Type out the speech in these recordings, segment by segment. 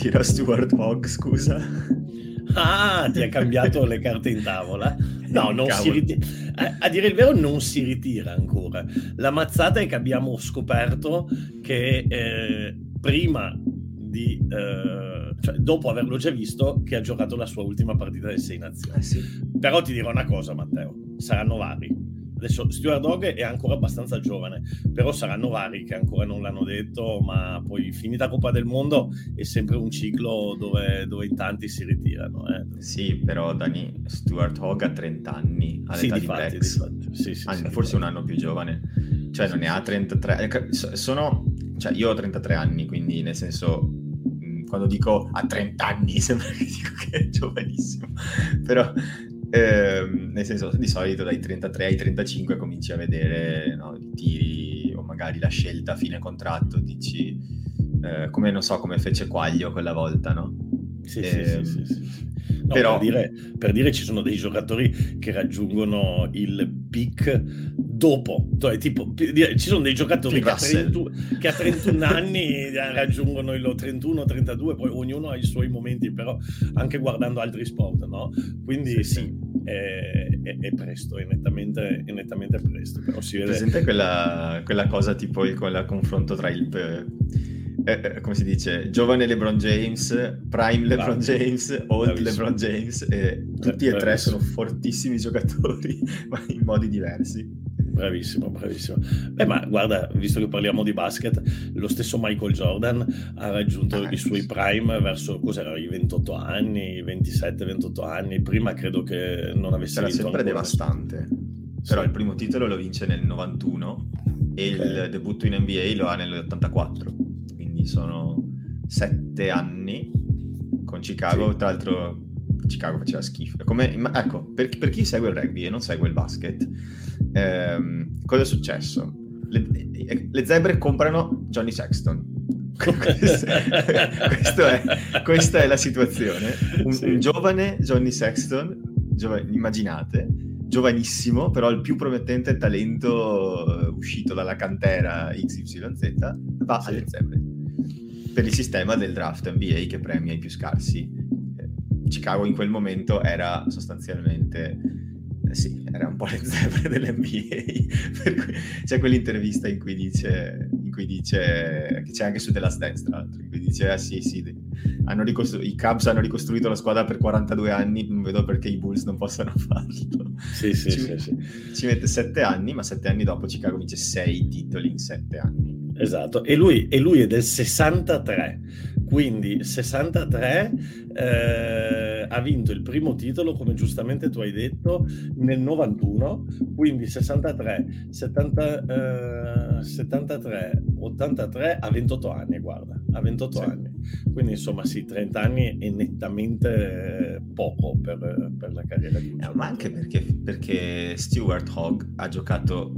ritira Stuart Hogg, scusa? Ah, ti ha cambiato le carte in tavola? No, non si ritira. A, a, dire il vero, non si ritira ancora. La mazzata è che abbiamo scoperto che eh, prima di. Eh, cioè, dopo averlo già visto, che ha giocato la sua ultima partita del Sei Nazioni. Eh sì. Però ti dirò una cosa, Matteo: saranno vari Adesso Stuart Dog è ancora abbastanza giovane, però saranno vari che ancora non l'hanno detto, ma poi finita Coppa del Mondo è sempre un ciclo dove, dove in tanti si ritirano. Eh. Sì, però Dani, Stuart Hogg ha 30 anni, all'età sì, di, fatti, Brex, sì, sì, Anzi, forse un anno più giovane, cioè non ne ha 33, sono, cioè io ho 33 anni, quindi nel senso quando dico a 30 anni sembra che dico che è giovanissimo, però eh, nel senso, di solito dai 33 ai 35 cominci a vedere no, i tiri o magari la scelta a fine contratto, dici eh, come non so come fece Quaglio quella volta, no? Sì, eh, sì, sì, sì. No, Però... per, dire, per dire ci sono dei giocatori che raggiungono il peak dopo, cioè, tipo, ci sono dei giocatori che a, 31, che a, 31, anni raggiungono il 31-32, poi ognuno ha i suoi momenti, però anche guardando altri sport, no? Quindi sì, sì è, è, è, presto, è nettamente, è nettamente, presto, però si vede... Presente quella, quella cosa tipo il, quella confronto tra il... Eh, eh, come si dice, giovane LeBron James, prime LeBron James, old. LeBron James, e tutti e tre sono fortissimi giocatori, ma in modi diversi. Bravissimo, bravissimo. Beh, ma guarda, visto che parliamo di basket, lo stesso Michael Jordan ha raggiunto ah, i suoi prime verso cos'era, i 28 anni, 27-28 anni. Prima credo che non avesse Sarà vinto sempre devastante. Però sì. il primo titolo lo vince nel 91 e okay. il debutto in NBA lo ha nell'84. Quindi sono sette anni con Chicago. Sì. Tra l'altro, Chicago faceva schifo. Come, ecco, per, per chi segue il rugby e non segue il basket ehm, cosa è successo? Le, le, zebre comprano Johnny Sexton. questo, è, questa è la situazione. Un, sì. un giovane Johnny Sexton, giovane, immaginate, giovanissimo, però il più promettente talento uh, uscito dalla cantera XYZ, va sì. alle zebre per il sistema del draft NBA che premia i più scarsi. Chicago in quel momento era sostanzialmente eh sì, era un po' le zebre dell'NBA. c'è quell'intervista in cui dice, in cui dice che c'è anche su The Last Dance, tra l'altro, in cui dice, ah sì, sì, ricostru- i Cubs hanno ricostruito la squadra per 42 anni, non vedo perché i Bulls non possano farlo. Sì, sì, ci, sì, sì. ci mette 7 anni, ma 7 anni dopo Chicago vince 6 titoli in 7 anni. Esatto, e lui, e lui è del 63 quindi 63 eh, ha vinto il primo titolo, come giustamente tu hai detto, nel 91, quindi 63, 70, eh, 73, 83, a 28 anni, guarda, a 28 sì. anni. Quindi insomma sì, 30 anni è nettamente poco per, per la carriera di un eh, Ma anche perché, perché Stuart Hogg ha giocato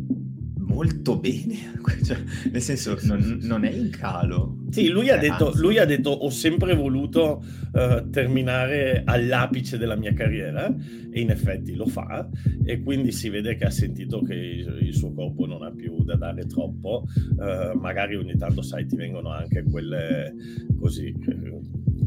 molto bene, cioè, nel senso non, non, è in calo. Sì, lui ha, detto, lui ha detto ho sempre voluto uh, terminare all'apice della mia carriera e in effetti lo fa e quindi si vede che ha sentito che il suo corpo non ha più da dare troppo, uh, magari ogni tanto sai ti vengono anche quelle così,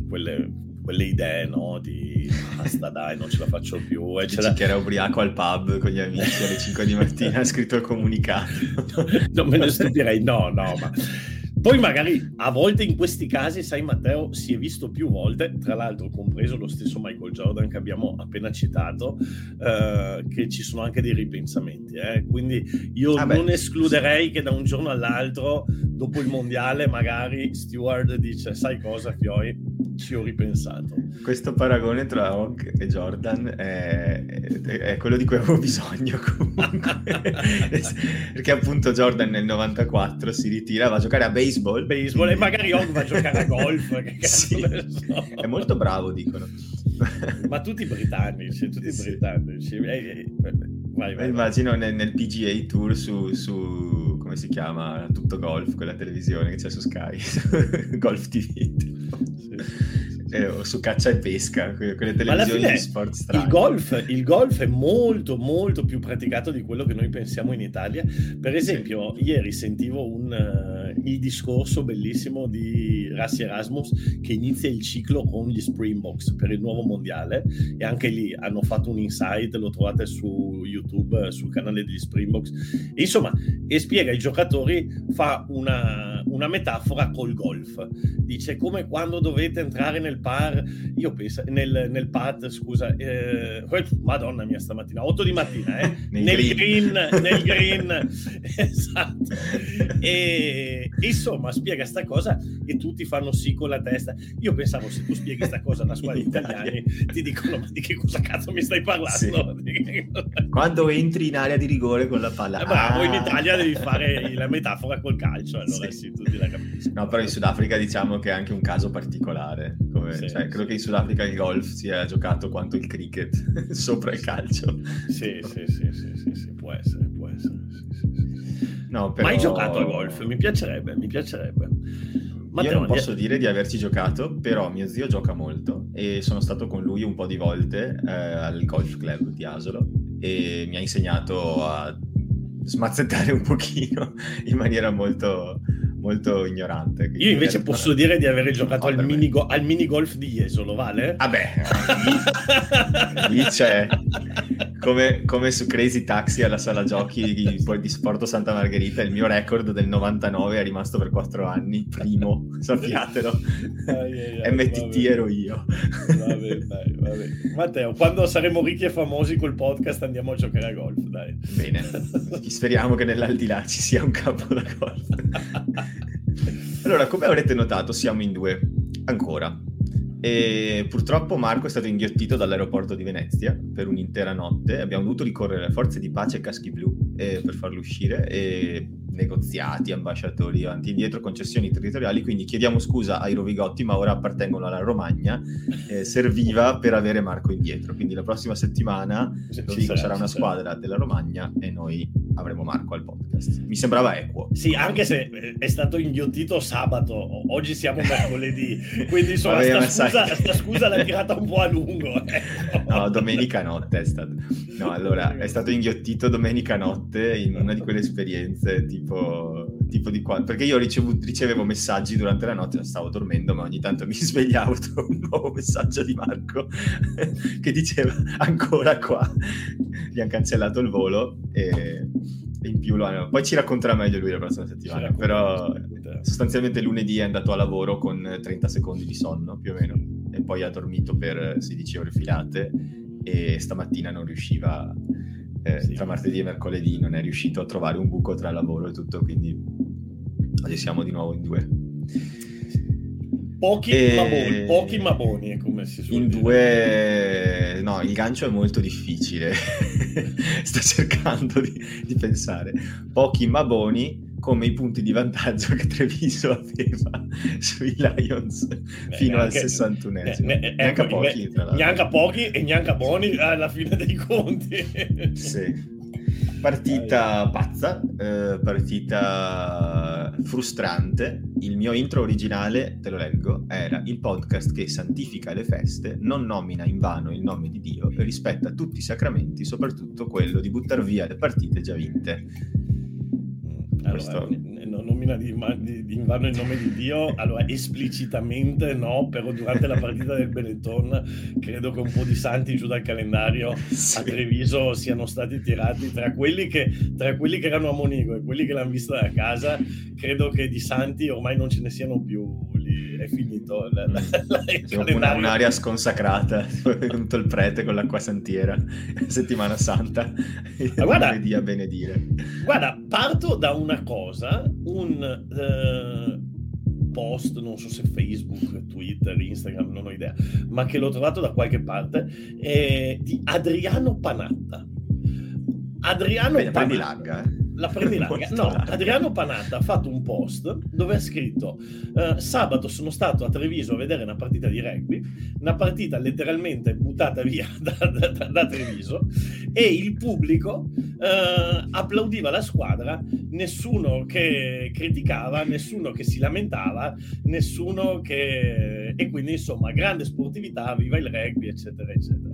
quelle quelle idee, no? Di basta dai, non ce la faccio più. E c'era... che era ubriaco al pub con gli amici alle 5 di mattina, ha scritto il comunicato. non me ne stupirei, no, no, ma poi magari a volte in questi casi, sai Matteo, si è visto più volte, tra l'altro compreso lo stesso Michael Jordan che abbiamo appena citato, eh, che ci sono anche dei ripensamenti. Eh? Quindi io ah non escluderei che da un giorno all'altro, dopo il mondiale, magari Stewart dice, sai cosa Fioi, ci ho ripensato. Questo paragone tra Hawk e Jordan è, è, è, quello di cui avevo bisogno comunque. Perché appunto Jordan nel 94 si ritira, va a giocare a baseball baseball. E magari Hog va a giocare a golf. sì. so. È molto bravo, dicono. Ma tutti britannici, tutti sì. britannici. Eh, vai, vai, Immagino vai. Nel, nel, PGA Tour su, su, come si chiama, Tutto Golf, quella televisione che c'è su Sky, Golf TV. Sì. Eh, su caccia e pesca, quelle televisioni di sport strani. Il golf, il golf è molto molto più praticato di quello che noi pensiamo in Italia. Per esempio, sì. ieri sentivo un, uh, il discorso bellissimo di Rassi Erasmus che inizia il ciclo con gli Springboks per il nuovo mondiale e anche lì hanno fatto un insight, lo trovate su YouTube, sul canale degli Springboks. E insomma, e spiega ai giocatori, fa una, una metafora col golf. Dice come quando dovete entrare nel par, io penso, nel, nel pad, scusa, eh, madonna mia stamattina, 8 di mattina, eh, nel green, green nel green, esatto. E, insomma spiega sta cosa e tutti fanno sì con la testa. Io pensavo se tu spieghi sta cosa alla squadra di italiani ti dicono ma di che cosa cazzo mi stai parlando? Sì. Quando entri in area di rigore con la palla. Eh, bravo, ah. in Italia devi fare la metafora col calcio, allora sì, sì tutti la capiscono. No, però in Sudafrica diciamo che è anche un caso particolare. Come, sì, cioè, credo che in Sudafrica il golf sia giocato quanto il cricket sopra il calcio. Sì, sì, sì, sì, sì, sì può essere, può essere. No, però... Mai giocato a golf, mi piacerebbe, mi piacerebbe. Matteo, Io non posso dire di averci giocato, però mio zio gioca molto e sono stato con lui un po' di volte eh, al golf club di Asolo e mi ha insegnato a smazzettare un pochino in maniera molto, molto ignorante. Io invece posso fare... dire di aver giocato al mini, go- al mini, golf di Jesolo, vale? Vabbè, lì, lì c'è come, come, su Crazy Taxi alla sala giochi di, di Sporto Santa Margherita, il mio record del 99 è rimasto per 4 anni, primo, sappiatelo. Ai, ai, ai, MTT vabbè. ero io. Vabbè, dai, vabbè. Matteo, quando saremo ricchi e famosi col podcast andiamo a giocare a golf, dai. Bene, speriamo che nell'aldilà ci sia un campo da golf. Allora, come avrete notato, siamo in due, ancora. E purtroppo Marco è stato inghiottito dall'aeroporto di Venezia per un'intera notte. Abbiamo dovuto ricorrere alle forze di pace e caschi blu eh, per farlo uscire. E negoziati, ambasciatori, avanti e indietro, concessioni territoriali, quindi chiediamo scusa ai Rovigotti, ma ora appartengono alla Romagna, eh, serviva per avere Marco indietro, quindi la prossima settimana, dico, sarà una squadra della Romagna e noi avremo Marco al podcast. Mi sembrava equo. Sì, anche se eh, è stato inghiottito sabato, oggi siamo mercoledì, quindi insomma Vabbè, sta, scusa, sta, scusa, l'ha tirata un po' a lungo. Ecco. No, domenica notte è stato. No, allora, è stato inghiottito domenica notte in una di quelle esperienze tipo tipo, tipo di qua. Perché io ricevo, ricevevo messaggi durante la notte, stavo dormendo, ma ogni tanto mi svegliavo con un nuovo messaggio di Marco che diceva ancora qua. Gli hanno cancellato il volo e, e in più lo hanno... Poi ci racconterà meglio lui la prossima settimana, però sostanzialmente lunedì è andato a lavoro con 30 secondi di sonno più o meno e poi ha dormito per 16 ore filate e stamattina non riusciva eh, sì. tra martedì e mercoledì non è riuscito a trovare un buco tra lavoro e tutto, quindi oggi siamo di nuovo in due. Pochi, e... ma buoni, pochi ma buoni, come si suol In dire. due... No, il gancio è molto difficile. Sto cercando di, di pensare. Pochi ma buoni come i punti di vantaggio che Treviso aveva sui Lions Beh, fino neanche, al 61esimo. Ne, ne, neanche ecco, pochi, neanche pochi e neanche buoni alla fine dei conti. sì. Partita pazza, eh, partita frustrante. Il mio intro originale, te lo leggo, era il podcast che santifica le feste, non nomina in vano il nome di Dio e rispetta tutti i sacramenti, soprattutto quello di buttare via le partite già vinte. Allora, nomina di, di, di invano il nome di Dio, allora esplicitamente no, però durante la partita del Benetton credo che un po' di santi giù dal calendario sì. a Treviso siano stati tirati. Tra quelli, che, tra quelli che erano a Monigo e quelli che l'hanno vista da casa, credo che di santi ormai non ce ne siano più è finito. La, la, la, una, un'area sconsacrata, venuto il prete con l'acqua santiera, settimana santa, Ma guarda, a benedire. Guarda, parto da una cosa, un uh, post, non so se Facebook, Twitter, Instagram, non ho idea, ma che l'ho trovato da qualche parte, eh, di Adriano Panatta. Adriano Bene, Panatta. Eh la prendi larga. No, Adriano Panatta ha fatto un post dove ha scritto uh, sabato sono stato a Treviso a vedere una partita di rugby, una partita letteralmente buttata via da, da, da, da Treviso e il pubblico uh, applaudiva la squadra, nessuno che criticava, nessuno che si lamentava, nessuno che... e quindi insomma grande sportività, viva il rugby eccetera eccetera.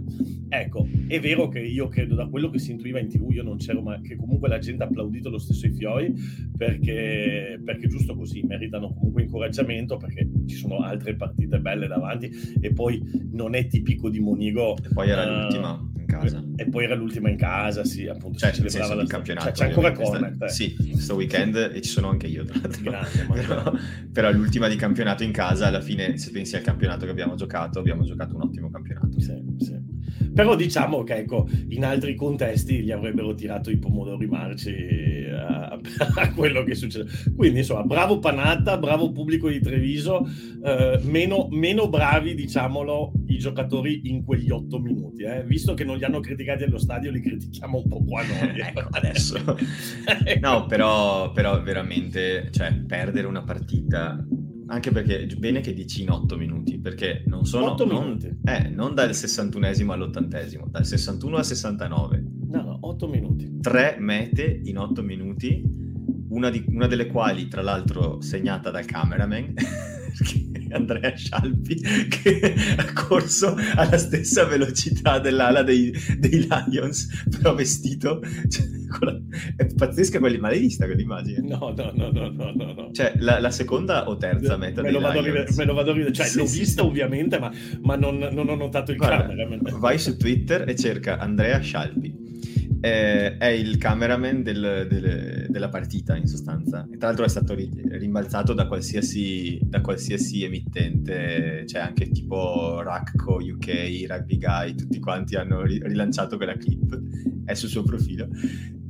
Ecco, è vero che io credo da quello che si intuiva in tv, io non c'ero ma che comunque la gente applaudì applaudito lo stesso i Fioi perché, perché giusto così meritano comunque incoraggiamento perché ci sono altre partite belle davanti e poi non è tipico di Monigo. E poi era uh, l'ultima in casa. E poi era l'ultima in casa, sì, appunto. Cioè, si celebrava la... campionato. Cioè, c'è ancora Cornet. Sta... Sì, questo weekend e ci sono anche io. Grande, però, però l'ultima di campionato in casa, alla fine, se pensi al campionato che abbiamo giocato, abbiamo giocato un ottimo campionato. Sì. Però diciamo che ecco, in altri contesti gli avrebbero tirato i pomodori marci a, a quello che succede. Quindi insomma, bravo Panatta, bravo pubblico di Treviso, eh, meno, meno, bravi diciamolo i giocatori in quegli otto minuti. Eh? Visto che non li hanno criticati allo stadio, li critichiamo un po' qua noi. ecco, adesso. no, però, però veramente, cioè, perdere una partita anche perché bene che dici in 8 minuti, perché non sono... 8 non, minuti? Eh, non dal 61esimo all'80esimo, dal 61 al 69. No, no, 8 minuti. Tre mete in 8 minuti, una, di, una delle quali tra l'altro segnata dal cameraman. Andrea Scialpi che ha corso alla stessa velocità dell'ala dei, dei Lions, però vestito. Cioè, la... È pazzesca quell'immagine, ma l'hai vista quell'immagine? No, no, no, no, no, no. Cioè, la, la seconda o terza meta me lo, vado rivedere, me lo vado a rivedere, cioè sì, l'ho sì, vista ovviamente, ma, ma non, non, ho notato il Guarda, camera. Vai su Twitter e cerca Andrea Scialpi eh, è il cameraman del, del, della partita in sostanza. E tra l'altro è stato rimbalzato da qualsiasi, da qualsiasi emittente, cioè anche tipo Racco UK, Rugby Guy, tutti quanti hanno rilanciato quella clip, è sul suo profilo.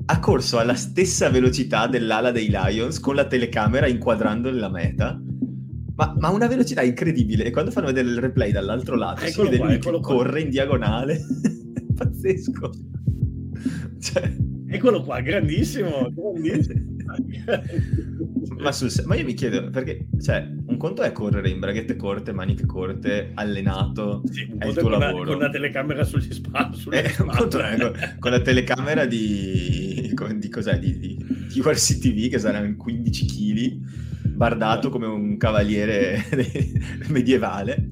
Ha corso alla stessa velocità dell'ala dei Lions con la telecamera inquadrando la meta. Ma, ma, una velocità incredibile. E quando fanno vedere il replay dall'altro lato, eccolo si vede qua, lui che corre in diagonale. Pazzesco. Cioè... Eccolo qua, grandissimo, grandissimo. ma, sul, ma, io mi chiedo perché, cioè, un conto è correre in braghette corte, maniche corte, allenato, sì, è il tuo con lavoro. La, con la telecamera sugli spalti. Eh, un conto è con, con, la telecamera di, di cos'è, di, di, di URC che saranno 15 kg, bardato come un cavaliere medievale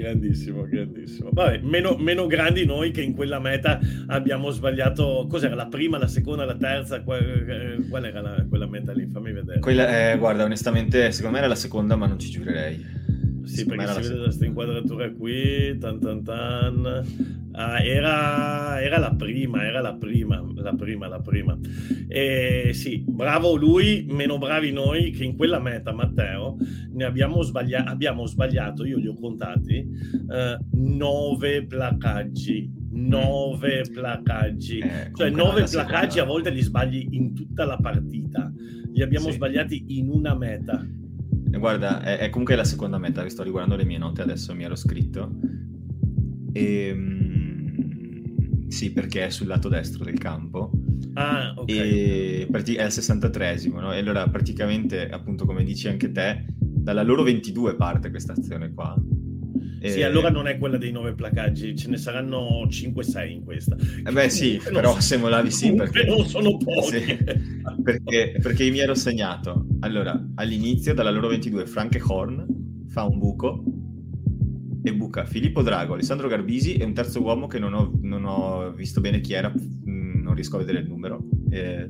Grandissimo, grandissimo. Vabbè, meno, meno, grandi noi che in quella meta abbiamo sbagliato. Cos'era la prima, la seconda, la terza? Qual, eh, qual era la, quella meta lì? Fammi vedere. Quella, eh, guarda, onestamente, secondo me era la seconda, ma non ci giurerei. Sì, perché si vede da questa inquadratura qui, tan tan tan. Ah, era, era, la prima, era la prima, la prima, la prima. E sì, bravo lui, meno bravi noi che in quella meta, Matteo, ne abbiamo, sbaglia- abbiamo sbagliato, io li ho contati, eh, nove placaggi. Nove mm. placaggi, eh, cioè nove placaggi a volte li sbagli in tutta la partita, li abbiamo sì. sbagliati in una meta. Guarda, è, è, comunque la seconda meta, sto riguardando le mie note, adesso mi ero scritto. E, ehm, sì, perché è sul lato destro del campo. Ah, ok. E è al 63esimo, no? E allora praticamente, appunto, come dici anche te, dalla loro 22 parte questa azione qua. Sì, allora non è quella dei nove placaggi, ce ne saranno 5-6 in questa. Eh beh sì, però se molavi sì perché... non sono pochi. Sì, perché, perché mi ero segnato. Allora, all'inizio, dalla loro 22, Frank Horn fa un buco e buca Filippo Drago, Alessandro Garbisi e un terzo uomo che non ho, non ho visto bene chi era, mm, non riesco a vedere il numero. E,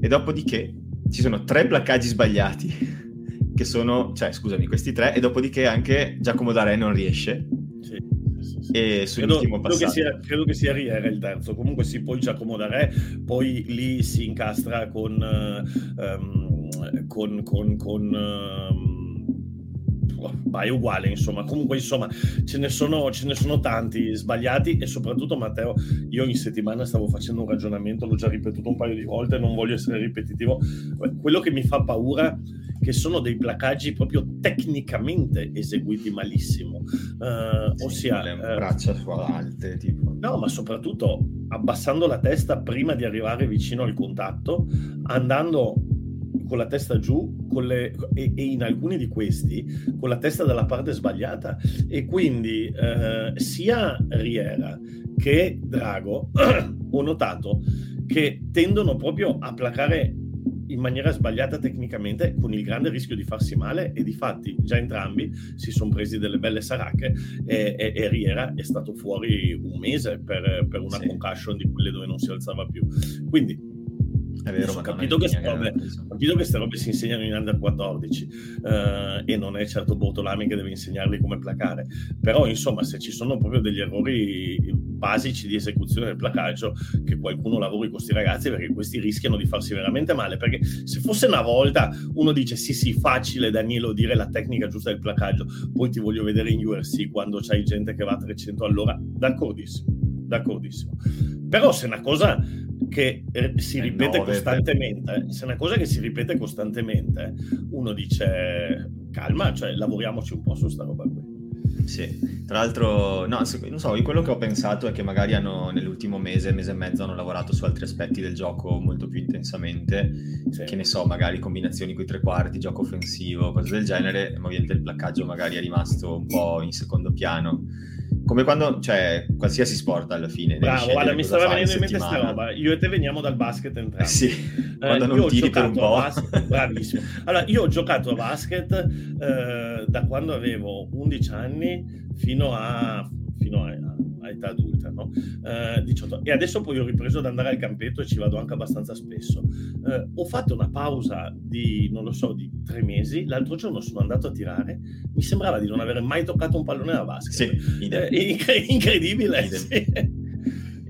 e dopodiché ci sono tre placaggi sbagliati che sono, cioè scusami, questi tre, e dopodiché anche Giacomo Dare non riesce. Sì, sì, sì. E sull'ultimo credo, passaggio. Credo che, sia, credo che sia Riera il terzo. Comunque sì, poi Giacomo Dare, poi lì si incastra con... Um, con, con, con um, ma è uguale insomma comunque insomma ce ne, sono, ce ne sono tanti sbagliati e soprattutto Matteo io in settimana stavo facendo un ragionamento l'ho già ripetuto un paio di volte non voglio essere ripetitivo quello che mi fa paura che sono dei placaggi proprio tecnicamente eseguiti malissimo. Uh, ossia, le uh, braccia su alte, tipo. No, ma soprattutto abbassando la testa prima di arrivare vicino al contatto, andando con la testa giù con le, e, e, in alcuni di questi con la testa dalla parte sbagliata. E quindi eh, sia Riera che Drago ho notato che tendono proprio a placare in maniera sbagliata tecnicamente con il grande rischio di farsi male. E di fatti già entrambi si sono presi delle belle saracche e, e, e Riera è stato fuori un mese per, per una sì. concussion di quelle dove non si alzava più. Quindi vero, ho capito, che robe, capito che queste robe si insegnano in under 14 eh, e non è certo Bortolami che deve insegnarli come placare, però insomma se ci sono proprio degli errori basici di esecuzione del placaggio che qualcuno lavori con questi ragazzi perché questi rischiano di farsi veramente male. Perché se fosse una volta uno dice sì sì facile Danilo dire la tecnica giusta del placaggio. Poi ti voglio vedere in URC quando c'hai gente che va a 300 all'ora. D'accordissimo d'accordissimo. Però se è una cosa che eh, si ripete costantemente, se è una cosa che si ripete costantemente, uno dice calma, cioè lavoriamoci un po' su sta roba qui. Sì, tra l'altro, no, non so, quello che ho pensato è che magari hanno nell'ultimo mese, mese e mezzo hanno lavorato su altri aspetti del gioco molto più intensamente, sì. che ne so, magari combinazioni con i tre quarti, gioco offensivo, cose del genere, ma ovviamente il placcaggio magari è rimasto un po' in secondo piano come quando, cioè, qualsiasi sport alla fine. Bravo, guarda, mi stava venendo in mente questa roba. Io e te veniamo dal basket entrambi. sì, eh, quando non tiri per un po'. Basket, bravissimo. Allora, io ho giocato a basket eh, da quando avevo 11 anni fino a, fino a età adulta, no? eh, 18. E adesso poi ho ripreso ad andare al campetto e ci vado anche abbastanza spesso. Eh, ho fatto una pausa di, non lo so, di tre mesi. L'altro giorno sono andato a tirare. Mi sembrava di non aver mai toccato un pallone da basket. Sì, idem. Eh, incre- incredibile. Idem. Sì.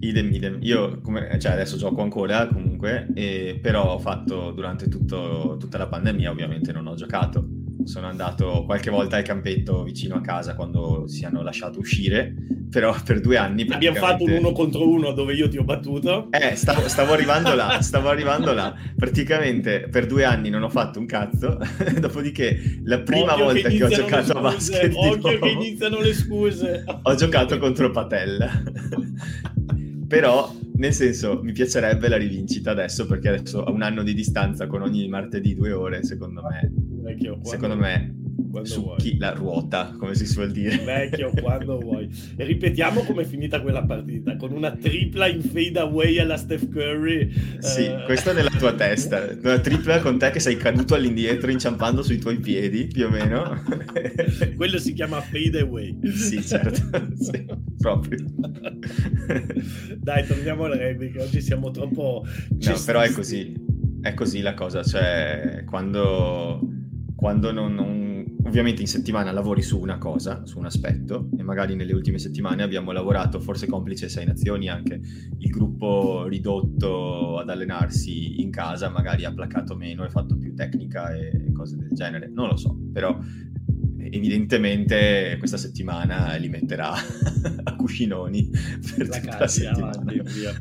Idem, idem. Io come, cioè adesso gioco ancora comunque, e, però ho fatto durante tutto, tutta la pandemia ovviamente non ho giocato sono andato qualche volta al campetto vicino a casa quando si hanno lasciato uscire, però per due anni... Abbiamo fatto un uno contro uno dove io ti ho battuto. Eh, stavo, stavo arrivando là, stavo arrivando là. Praticamente per due anni non ho fatto un cazzo, dopodiché la prima occhio volta che, che ho giocato a basket... Occhio che iniziano le scuse. ho giocato contro Patella. però nel senso mi piacerebbe la rivincita adesso perché adesso a un anno di distanza con ogni martedì due ore secondo me. Secondo me succhi vuoi. la ruota, come si suol dire. Vecchio, quando vuoi. E ripetiamo com'è finita quella partita, con una tripla in fade away alla Steph Curry. Sì, uh... questa è nella tua testa. Una tripla con te che sei caduto all'indietro inciampando sui tuoi piedi, più o meno. Quello si chiama fade away. Sì, certo. sì, proprio. Dai, torniamo al rugby, che oggi siamo troppo... No, però è così. È così la cosa, cioè quando quando non, non, ovviamente in settimana lavori su una cosa, su un aspetto e magari nelle ultime settimane abbiamo lavorato, forse complice Sei Nazioni, anche il gruppo ridotto ad allenarsi in casa magari ha placato meno e fatto più tecnica e cose del genere, non lo so, però evidentemente questa settimana li metterà a cuscinoni per placati, tutta la settimana. Avanti, via,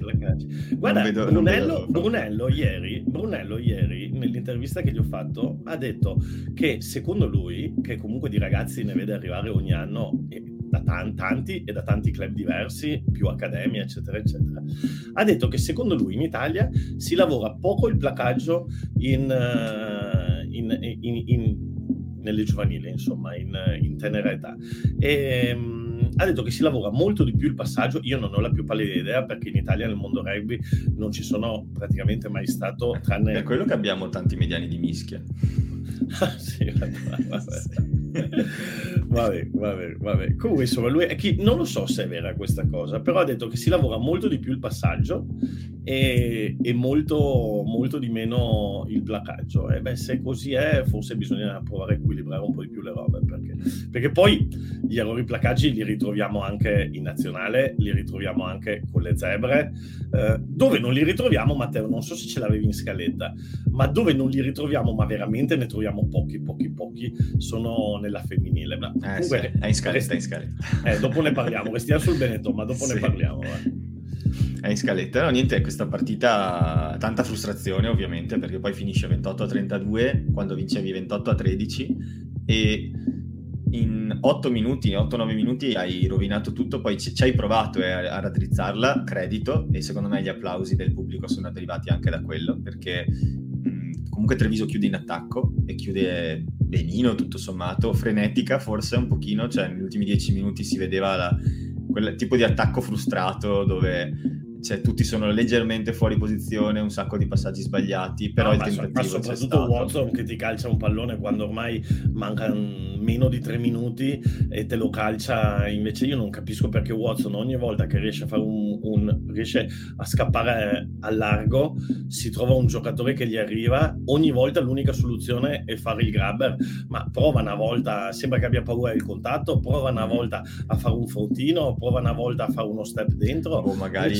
Guarda, vedo, Brunello, Brunello, ieri, Brunello ieri, nell'intervista che gli ho fatto, ha detto che secondo lui, che comunque di ragazzi ne vede arrivare ogni anno, da tanti e da tanti club diversi, più accademia, eccetera, eccetera. Ha detto che secondo lui in Italia si lavora poco il placaggio in, uh, in, in, in nelle giovanili, insomma, in, in tenera età. E, um, ha detto che si lavora molto di più il passaggio. Io non ho la più pallida idea perché in Italia nel mondo rugby non ci sono praticamente mai stato. Tranne... È quello che abbiamo tanti mediani di mischia. sì, vabbè, vabbè, vabbè. Comunque, insomma, lui chi, non lo so se è vera questa cosa, però ha detto che si lavora molto di più il passaggio e, e molto, molto di meno il placaggio. E beh, se così è, forse bisogna provare a equilibrare un po' di più le robe, perché, perché poi gli errori placaggi li ritroviamo anche in nazionale, li ritroviamo anche con le zebre, eh, dove non li ritroviamo, Matteo, non so se ce l'avevi in scaletta, ma dove non li ritroviamo, ma veramente ne troviamo pochi, pochi, pochi, sono nella femminile. Ma eh, comunque, sì. è in scaletta, è in scaletta. Eh, dopo ne parliamo, restiamo sul Benetton, ma dopo sì. ne parliamo. Eh è in scaletta. No, niente, questa partita, tanta frustrazione ovviamente, perché poi finisce 28 a 32 quando vincevi 28 a 13 e in 8 minuti, 8-9 minuti hai rovinato tutto, poi ci, ci hai provato eh, a, raddrizzarla, credito, e secondo me gli applausi del pubblico sono derivati anche da quello, perché comunque Treviso chiude in attacco e chiude benino tutto sommato, frenetica forse un pochino, cioè negli ultimi 10 minuti si vedeva la, quel tipo di attacco frustrato dove cioè, tutti sono leggermente fuori posizione, un sacco di passaggi sbagliati, però no, il tentativo ma soprattutto Watson che ti calcia un pallone quando ormai mancano meno di tre minuti e te lo calcia, invece io non capisco perché Watson ogni volta che riesce a fare un, un riesce a scappare a largo si trova un giocatore che gli arriva, ogni volta l'unica soluzione è fare il grabber, ma prova una volta, sembra che abbia paura del contatto, prova una volta a fare un frontino, prova una volta a fare uno step dentro. O magari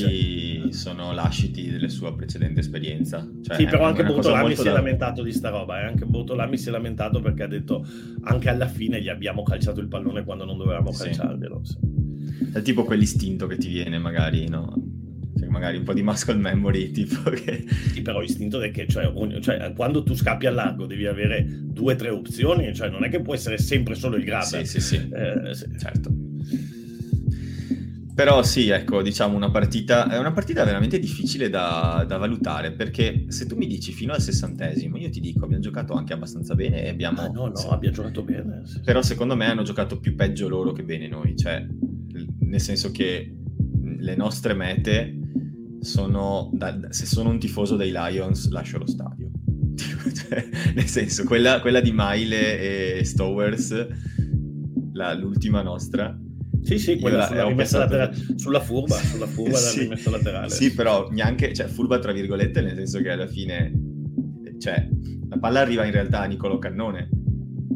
sono lasciti della sua precedente esperienza. Cioè, sì, però anche Botolami si è da... lamentato di sta roba, eh? anche Botolami si è lamentato perché ha detto anche alla fine gli abbiamo calciato il pallone quando non dovevamo sì. calciarglielo. Sì. È tipo quell'istinto che ti viene magari, no? Cioè, magari un po' di muscle memory, tipo che... Sì, però istinto è che, cioè, ogni, cioè, quando tu scappi al largo devi avere due o tre opzioni, cioè non è che può essere sempre solo il grab. Sì, sì, sì, eh, sì. certo. Però sì, ecco, diciamo una partita, è una partita veramente difficile da, da, valutare, perché se tu mi dici fino al sessantesimo, io ti dico, abbiamo giocato anche abbastanza bene e abbiamo... Ah, no, no, sì. abbiamo giocato bene. Sì, Però secondo me hanno giocato più peggio loro che bene noi, cioè, nel senso che le nostre mete sono, da, se sono un tifoso dei Lions, lascio lo stadio. cioè, nel senso, quella, quella, di Mile e Stowers, la, l'ultima nostra sì, sì, quella sulla, rimessa laterale, sulla furba, sulla furba sì, rimessa laterale. Sì, però neanche, cioè furba tra virgolette, nel senso che alla fine, cioè, la palla arriva in realtà a Nicolo Cannone,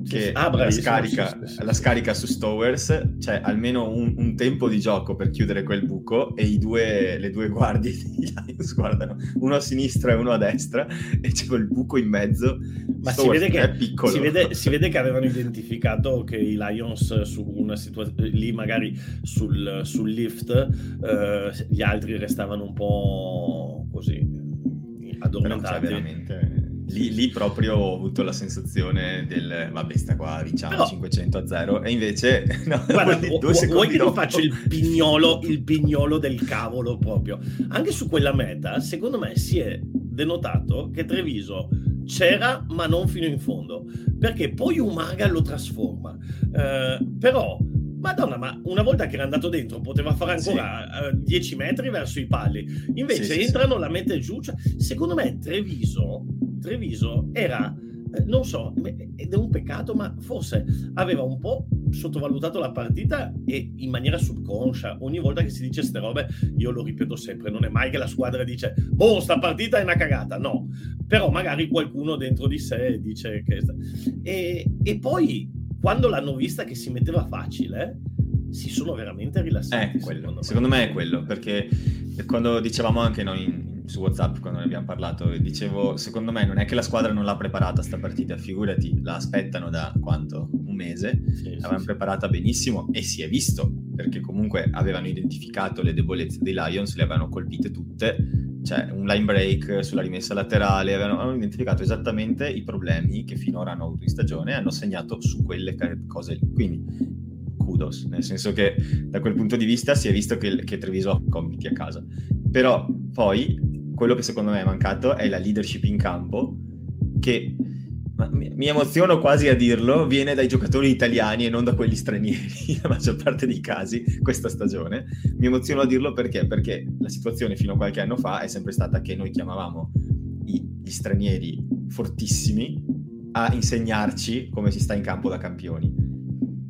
che ah, la, scarica, sì, sì, la, scarica, su Stowers, c'è almeno un, un, tempo di gioco per chiudere quel buco e due, le due guardie di Lions guardano uno a sinistra e uno a destra e c'è quel buco in mezzo. Ma si vede, che, si, vede, si vede, che, avevano identificato che i Lions su una situazione lì magari sul, sul lift eh, gli altri restavano un po' così addormentati. Però, cioè, veramente Lì, lì, proprio ho avuto la sensazione del vabbè sta qua vinciamo Però, 500 a 0 e invece no, guarda, due secondi vuoi che dopo... faccio il pignolo, il pignolo del cavolo proprio? Anche su quella meta secondo me si è denotato che Treviso c'era ma non fino in fondo perché poi Umaga lo trasforma. Eh, però Madonna, ma una volta che era andato dentro poteva fare ancora sì. 10 metri verso i pali. Invece sì, entrano, sì, la mette giù. Cioè, secondo me Treviso Treviso era, eh, non so, ed è un peccato, ma forse aveva un po' sottovalutato la partita e in maniera subconscia, ogni volta che si dice queste robe, io lo ripeto sempre, non è mai che la squadra dice, boh, sta partita è una cagata, no, però magari qualcuno dentro di sé dice che... E, e poi, quando l'hanno vista che si metteva facile, si sono veramente rilassati. Eh, secondo, me. secondo me è quello, perché quando dicevamo anche noi in, su WhatsApp quando ne abbiamo parlato, dicevo, secondo me non è che la squadra non l'ha preparata sta partita, figurati, la aspettano da quanto? Un mese, sì, l'avevano sì, preparata sì. benissimo e si è visto, perché comunque avevano identificato le debolezze dei Lions, le avevano colpite tutte, cioè un line break sulla rimessa laterale, avevano identificato esattamente i problemi che finora hanno avuto in stagione e hanno segnato su quelle cose lì. Quindi kudos, nel senso che da quel punto di vista si è visto che, che Treviso ha compiti a casa. Però poi quello che secondo me è mancato è la leadership in campo, che mi emoziono quasi a dirlo, viene dai giocatori italiani e non da quelli stranieri, la maggior parte dei casi, questa stagione. Mi emoziono a dirlo perché? Perché la situazione fino a qualche anno fa è sempre stata che noi chiamavamo gli stranieri fortissimi a insegnarci come si sta in campo da campioni.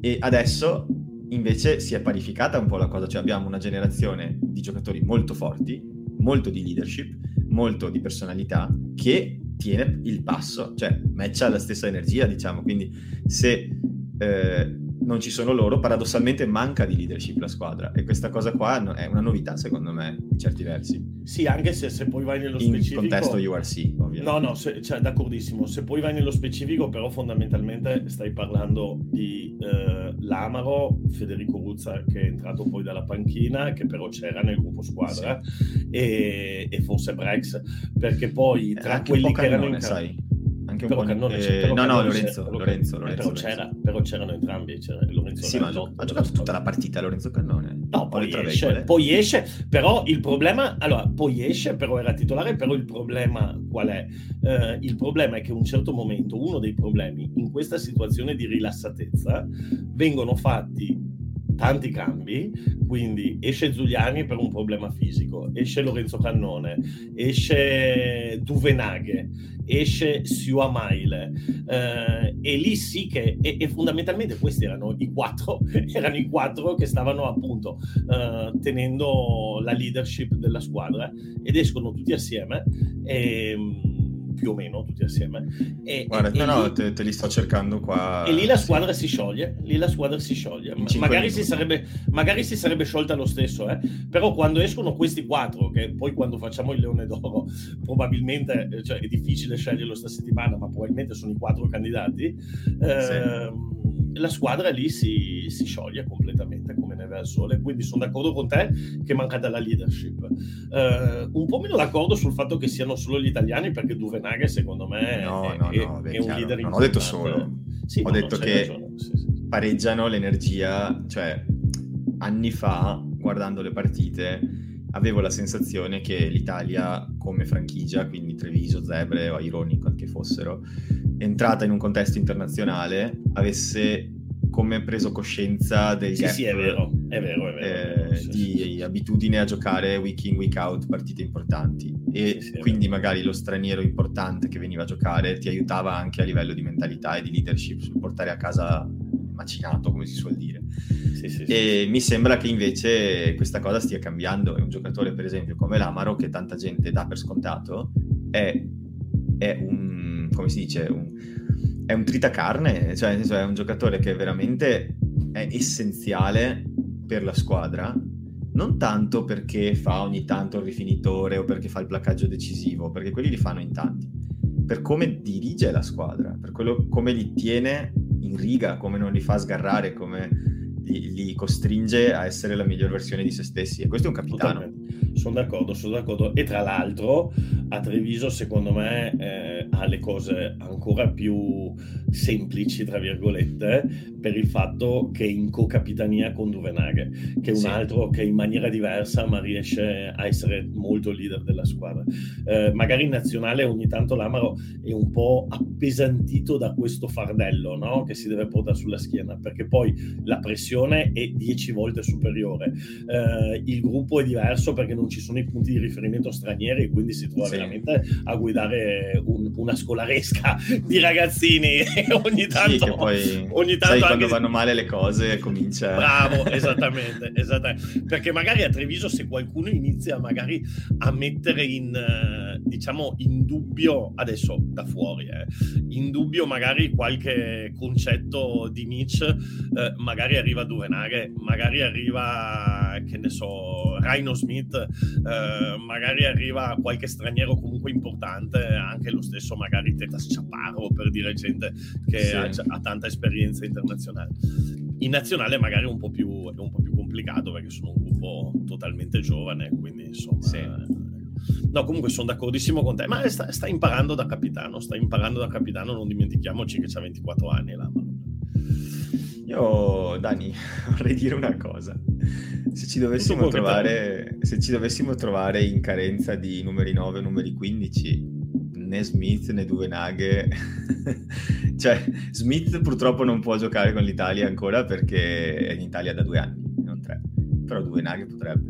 E adesso invece si è parificata un po' la cosa, cioè abbiamo una generazione di giocatori molto forti, molto di leadership, molto di personalità che tiene il passo, cioè matcha la stessa energia, diciamo. Quindi se eh, non ci sono loro, paradossalmente manca di leadership la squadra e questa cosa qua è una novità secondo me in certi versi. Sì, anche se, se poi vai nello in specifico... In contesto URC, ovviamente. No, no, se, cioè, d'accordissimo. Se poi vai nello specifico, però fondamentalmente stai parlando di eh, Lamaro, Federico Ruzza che è entrato poi dalla panchina, che però c'era nel gruppo squadra, sì. e, e, forse Brex, perché poi tra quelli che erano in... Sai anche un però po' Cannone, eh, però no, no, Lorenzo, Lorenzo, Lorenzo, però, c'era, però, c'erano entrambi. C'era Lorenzo sì, ma ha giocato tutta la partita Lorenzo Cannone. No, poi esce, poi esce, però il problema, allora, poi esce, però era titolare, però il problema qual è? Eh, il problema è che a un certo momento, uno dei problemi, in questa situazione di rilassatezza, vengono fatti tanti cambi, quindi esce Giuliani per un problema fisico, esce Lorenzo Cannone, esce Duvenaghe, esce Siua Maile eh, e lì sì che e, e, fondamentalmente questi erano i quattro erano i quattro che stavano appunto eh, tenendo la leadership della squadra ed escono tutti assieme e più o meno tutti assieme. E, Guarda, e, no, no, te, te, li sto cercando qua. E lì la squadra si scioglie, lì la squadra si scioglie. Magari si, sarebbe, magari si, sarebbe, sciolta lo stesso, eh? però quando escono questi quattro, che poi quando facciamo il Leone d'Oro probabilmente eh, cioè, è difficile sceglierlo sta settimana, ma probabilmente sono i quattro candidati, eh, sì. La squadra lì si, si scioglie completamente come neve al sole. Quindi sono d'accordo con te che manca della leadership. Uh, un po' meno d'accordo sul fatto che siano solo gli italiani, perché Duvenaghe secondo me no, è, no, no, beh, è un leader Non ho detto solo, sì, ho detto che sì, sì. pareggiano l'energia, cioè anni fa, guardando le partite, avevo la sensazione che l'Italia come franchigia, quindi Treviso, Zebre o Ironico che fossero, entrata in un contesto internazionale, avesse come preso coscienza del sì, gap sì, è vero, è vero, è vero, eh, sì, di sì, abitudine a giocare week in, week out partite importanti. E quindi magari lo straniero importante che veniva a giocare ti aiutava anche a livello di mentalità e di leadership sul portare a casa macinato, come si suol dire. e mi sembra che invece questa cosa stia cambiando. E un giocatore per esempio come l'Amaro che tanta gente dà per scontato è, è un, come si dice, un è un tritacarne, cioè è un giocatore che veramente è essenziale per la squadra, non tanto perché fa ogni tanto il rifinitore o perché fa il placcaggio decisivo, perché quelli li fanno in tanti, per come dirige la squadra, per quello, come li tiene in riga, come non li fa sgarrare, come li, li, costringe a essere la miglior versione di se stessi. E questo è un capitano. Sono d'accordo, sono d'accordo. E tra l'altro a Treviso, secondo me, eh, ha le cose ancora più semplici, tra virgolette, per il fatto che è in co-capitania con Duvenaghe, che è un sì. altro che in maniera diversa ma riesce a essere molto leader della squadra. Eh, magari in nazionale ogni tanto l'Amaro è un po' appesantito da questo fardello no? che si deve portare sulla schiena, perché poi la pressione è dieci volte superiore. Eh, il gruppo è diverso perché non ci sono i punti di riferimento stranieri, quindi si trova sì. veramente a guidare un, una scolaresca di ragazzini ogni tanto, sì, poi, ogni tanto sai, quando vanno male le cose comincia bravo esattamente, esattamente perché magari a Treviso se qualcuno inizia magari a mettere in eh, diciamo in dubbio adesso da fuori eh, in dubbio magari qualche concetto di Mitch eh, magari arriva Duvenaghe magari arriva che ne so Rhino Smith eh, magari arriva qualche straniero comunque importante anche lo stesso magari Tetas Chaparro per dire gente che sì. ha, ha, tanta esperienza internazionale. In nazionale magari è un po' più, un po più complicato perché sono un gruppo totalmente giovane, quindi insomma... Sì. No, comunque sono d'accordissimo con te, ma sta, sta, imparando da capitano, sta imparando da capitano, non dimentichiamoci che ha 24 anni là. Io, Dani, vorrei dire una cosa. Se ci, dovessimo trovare, se ci dovessimo trovare in carenza di numeri 9 o numeri 15, né Smith né Duvenaghe. cioè, Smith purtroppo non può giocare con l'Italia ancora perché è in Italia da due anni, non tre. Però Duvenaghe potrebbe.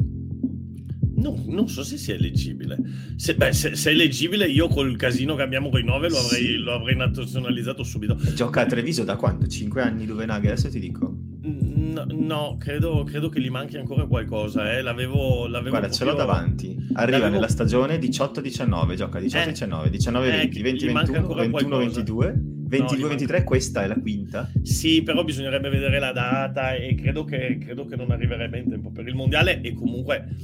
No, non so se sia eleggibile. Se, beh, se, se, è eleggibile, io col casino che abbiamo con i 9 lo avrei, sì. lo avrei nazionalizzato subito. Gioca a Treviso da quanto? 5 anni Duvenaghe? Adesso ti dico. No, no credo, credo, che gli manchi ancora qualcosa. Eh. L'avevo, l'avevo Guarda, ce l'ho davanti. Arriva l'avevo... nella stagione 18-19, gioca 18-19, 19-20, 20-21-22. 22-23, no, questa è la quinta. Sì, però bisognerebbe vedere la data e credo che, credo che non arriverebbe in tempo per il mondiale e comunque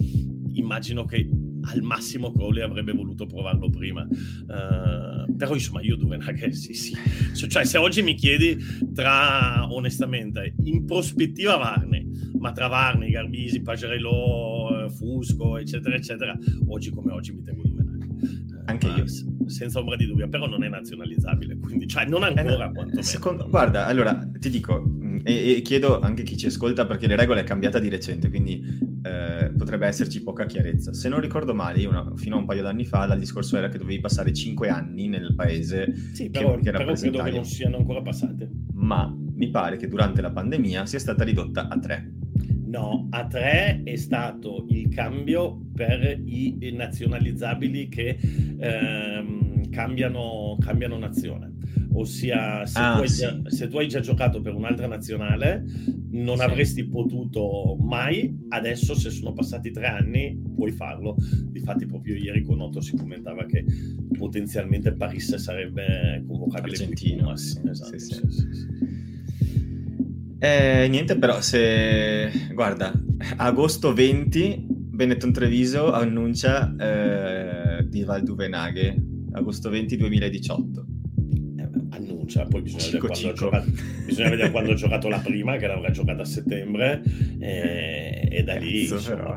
immagino che al massimo Crowley avrebbe voluto provarlo prima. Uh, però insomma io Duvenaghe sì sì. Cioè se oggi mi chiedi tra, onestamente, in prospettiva Varney, ma tra Varney, Garbisi, Pagerello, Fusco, eccetera, eccetera, oggi come oggi mi tengo Duvenaghe. Anche io. Senza ombra di dubbio, però non è nazionalizzabile, quindi cioè non ancora eh, no, secondo, Guarda, allora ti dico, mm, e, e, chiedo anche chi ci ascolta perché le regole è cambiata di recente, quindi eh, potrebbe esserci poca chiarezza. Se non ricordo male, io fino a un paio d'anni fa, dal discorso era che dovevi passare 5 anni nel paese sì, però, che, che però credo che non siano ancora passate. Ma mi pare che durante la pandemia sia stata ridotta a 3. No, a 3 è stato il cambio per i nazionalizzabili che ehm, cambiano, cambiano nazione. Ossia, se, ah, tu sì. già, se, tu hai già giocato per un'altra nazionale, non sì. avresti potuto mai. Adesso, se sono passati tre anni, puoi farlo. Difatti, proprio ieri con Otto si commentava che potenzialmente Paris sarebbe convocabile. Argentino. Esatto, sì, sì. Eh, niente, però, se guarda, agosto 20 Benetton Treviso annuncia eh, di Valduvenaghe, agosto 20 2018 pronuncia, poi bisogna, cico, vedere, quando giocato, bisogna vedere quando ha giocato la prima, che l'avrà giocata a settembre, e, e da lì... Cazzo, insomma,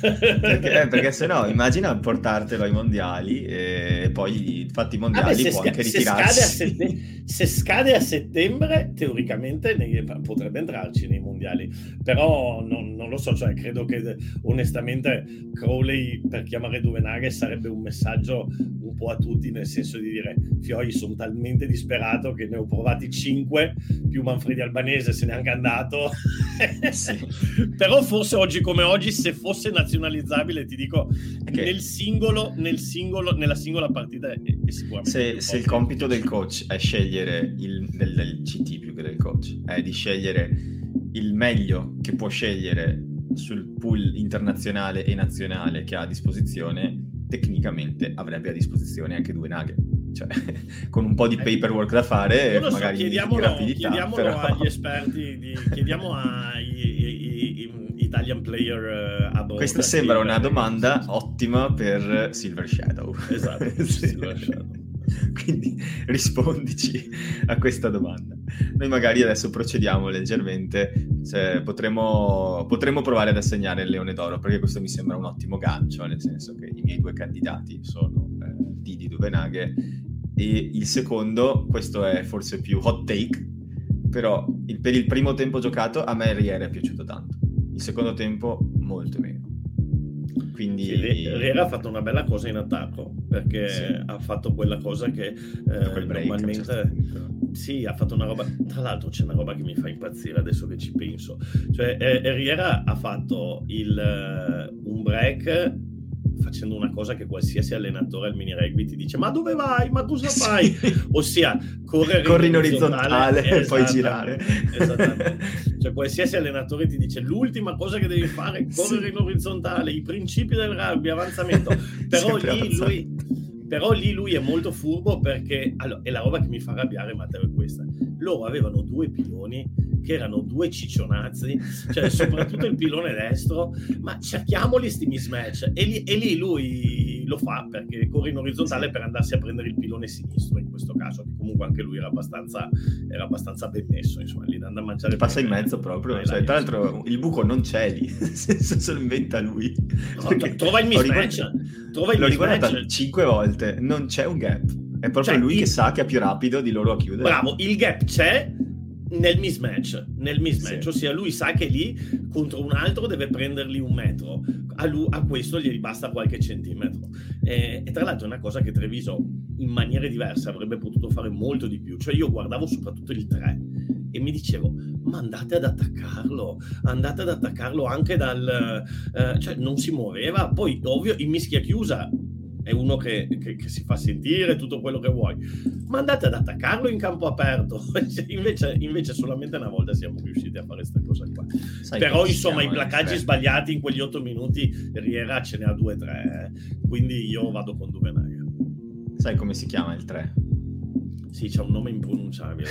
perché, eh, perché se no, immagina portartelo ai mondiali e poi, infatti i mondiali ah, può sca- anche ritirarsi. Se scade, sette- se scade, a settembre, teoricamente ne- potrebbe entrarci nei mondiali, però non, non, lo so, cioè credo che onestamente Crowley per chiamare Duvenaghe sarebbe un messaggio un po' a tutti, nel senso di dire, Fioi sono talmente disperati disperato che ne ho provati 5 più Manfredi Albanese se n'è anche andato sì. però forse oggi come oggi se fosse nazionalizzabile ti dico okay. nel singolo, nel singolo nella singola partita è, è sicuramente se, se il compito del coach è scegliere il, del, del CT più che del coach è di scegliere il meglio che può scegliere sul pool internazionale e nazionale che ha a disposizione tecnicamente avrebbe a disposizione anche due naghe cioè, con un po' di paperwork da fare, so, magari chiediamolo, rapidità, chiediamolo però... agli esperti, di, chiediamo ai Italian player uh, Questa sembra una domanda ottima per Silver Shadow. Esatto, sì. Silver Shadow. Quindi rispondici a questa domanda. Noi magari adesso procediamo leggermente, potremmo, potremmo, provare ad assegnare il Leone d'Oro, perché questo mi sembra un ottimo gancio, nel senso che i miei due candidati sono eh, Didi Duvenaghe e il secondo, questo è forse più hot take, però il, per il primo tempo giocato a me Riera è piaciuto tanto, il secondo tempo molto meno. Quindi... Sì, Riera ha fatto una bella cosa in attacco perché sì. ha fatto quella cosa che eh, normalmente certo sì, ha fatto una roba. Tra l'altro, c'è una roba che mi fa impazzire adesso che ci penso. Cioè, eh, Riera ha fatto il, uh, un break facendo una cosa che qualsiasi allenatore al mini rugby ti dice ma dove vai, ma cosa fai? Sì. Ossia correre Corri in orizzontale, e poi girare. Esattamente. Cioè qualsiasi allenatore ti dice l'ultima cosa che devi fare è correre sì. in orizzontale, i principi del rugby, avanzamento. Però lì lui però lì lui è molto furbo perché, allora, e la roba che mi fa arrabbiare Matteo è questa, loro avevano due piloni che erano due ciccionazzi, cioè soprattutto il pilone destro, ma cerchiamoli sti mismatch, e lì, e lì lui lo fa perché corre in orizzontale per andarsi a prendere il pilone sinistro in questo caso, che comunque anche lui era abbastanza, era abbastanza ben messo, insomma, lì da andare a mangiare... Passa in mezzo proprio, cioè, tra l'altro il buco non c'è lì, se lo inventa lui. No, trova il mismatch, trova il L'ho riguardato cinque volte, non c'è un gap. È proprio cioè, lui il... che sa che è più rapido di loro a chiudere. Bravo, il gap c'è, nel mismatch, nel mismatch sì. ossia lui sa che lì contro un altro deve prenderli un metro, a, lui, a questo gli basta qualche centimetro. E, e, tra l'altro è una cosa che Treviso in maniere diverse avrebbe potuto fare molto di più, cioè io guardavo soprattutto il 3 e mi dicevo ma andate ad attaccarlo, andate ad attaccarlo anche dal... Eh, cioè non si muoveva, poi ovvio in mischia chiusa è uno che, che, che, si fa sentire tutto quello che vuoi, ma andate ad attaccarlo in campo aperto. invece, invece, solamente una volta siamo riusciti a fare questa cosa qua. Sai Però insomma i placaggi sbagliati in quegli otto minuti, Riera ce ne ha due o tre, eh. quindi io vado con Duvenaga. Sai come si chiama il 3? Sì, c'è un nome impronunciabile.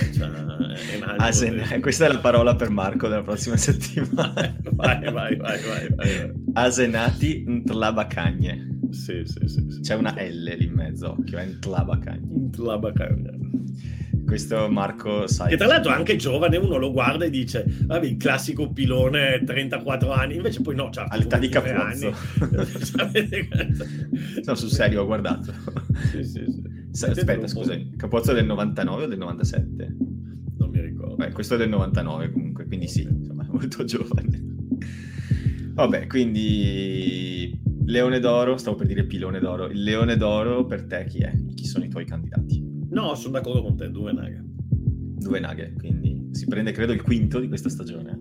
Asen, ah, questa è la parola per Marco della prossima settimana. vai, vai, vai, vai. Asenati Ntlabacagne. Sì, sì, sì, sì. C'è una L lì in mezzo, occhio, è Ntlabacagne. Ntlabacagne. questo Marco sai. Che tra l'altro anche giovane, uno lo guarda e dice, vabbè, il classico pilone 34 anni, invece poi no, c'ha all'età di Capuzzo. no, sul serio, ho guardato. Sì, sì, sì. Aspetta, scusa, Capozzo del 99 o del 97? Non mi ricordo. Beh, questo è del 99 comunque, quindi sì, insomma, molto giovane. Vabbè, quindi Leone d'Oro, stavo per dire Pilone d'Oro. Il Leone d'Oro per te chi è? Chi sono i tuoi candidati? No, sono d'accordo con te, due Naghe. Due Naghe, quindi si prende credo il quinto di questa stagione.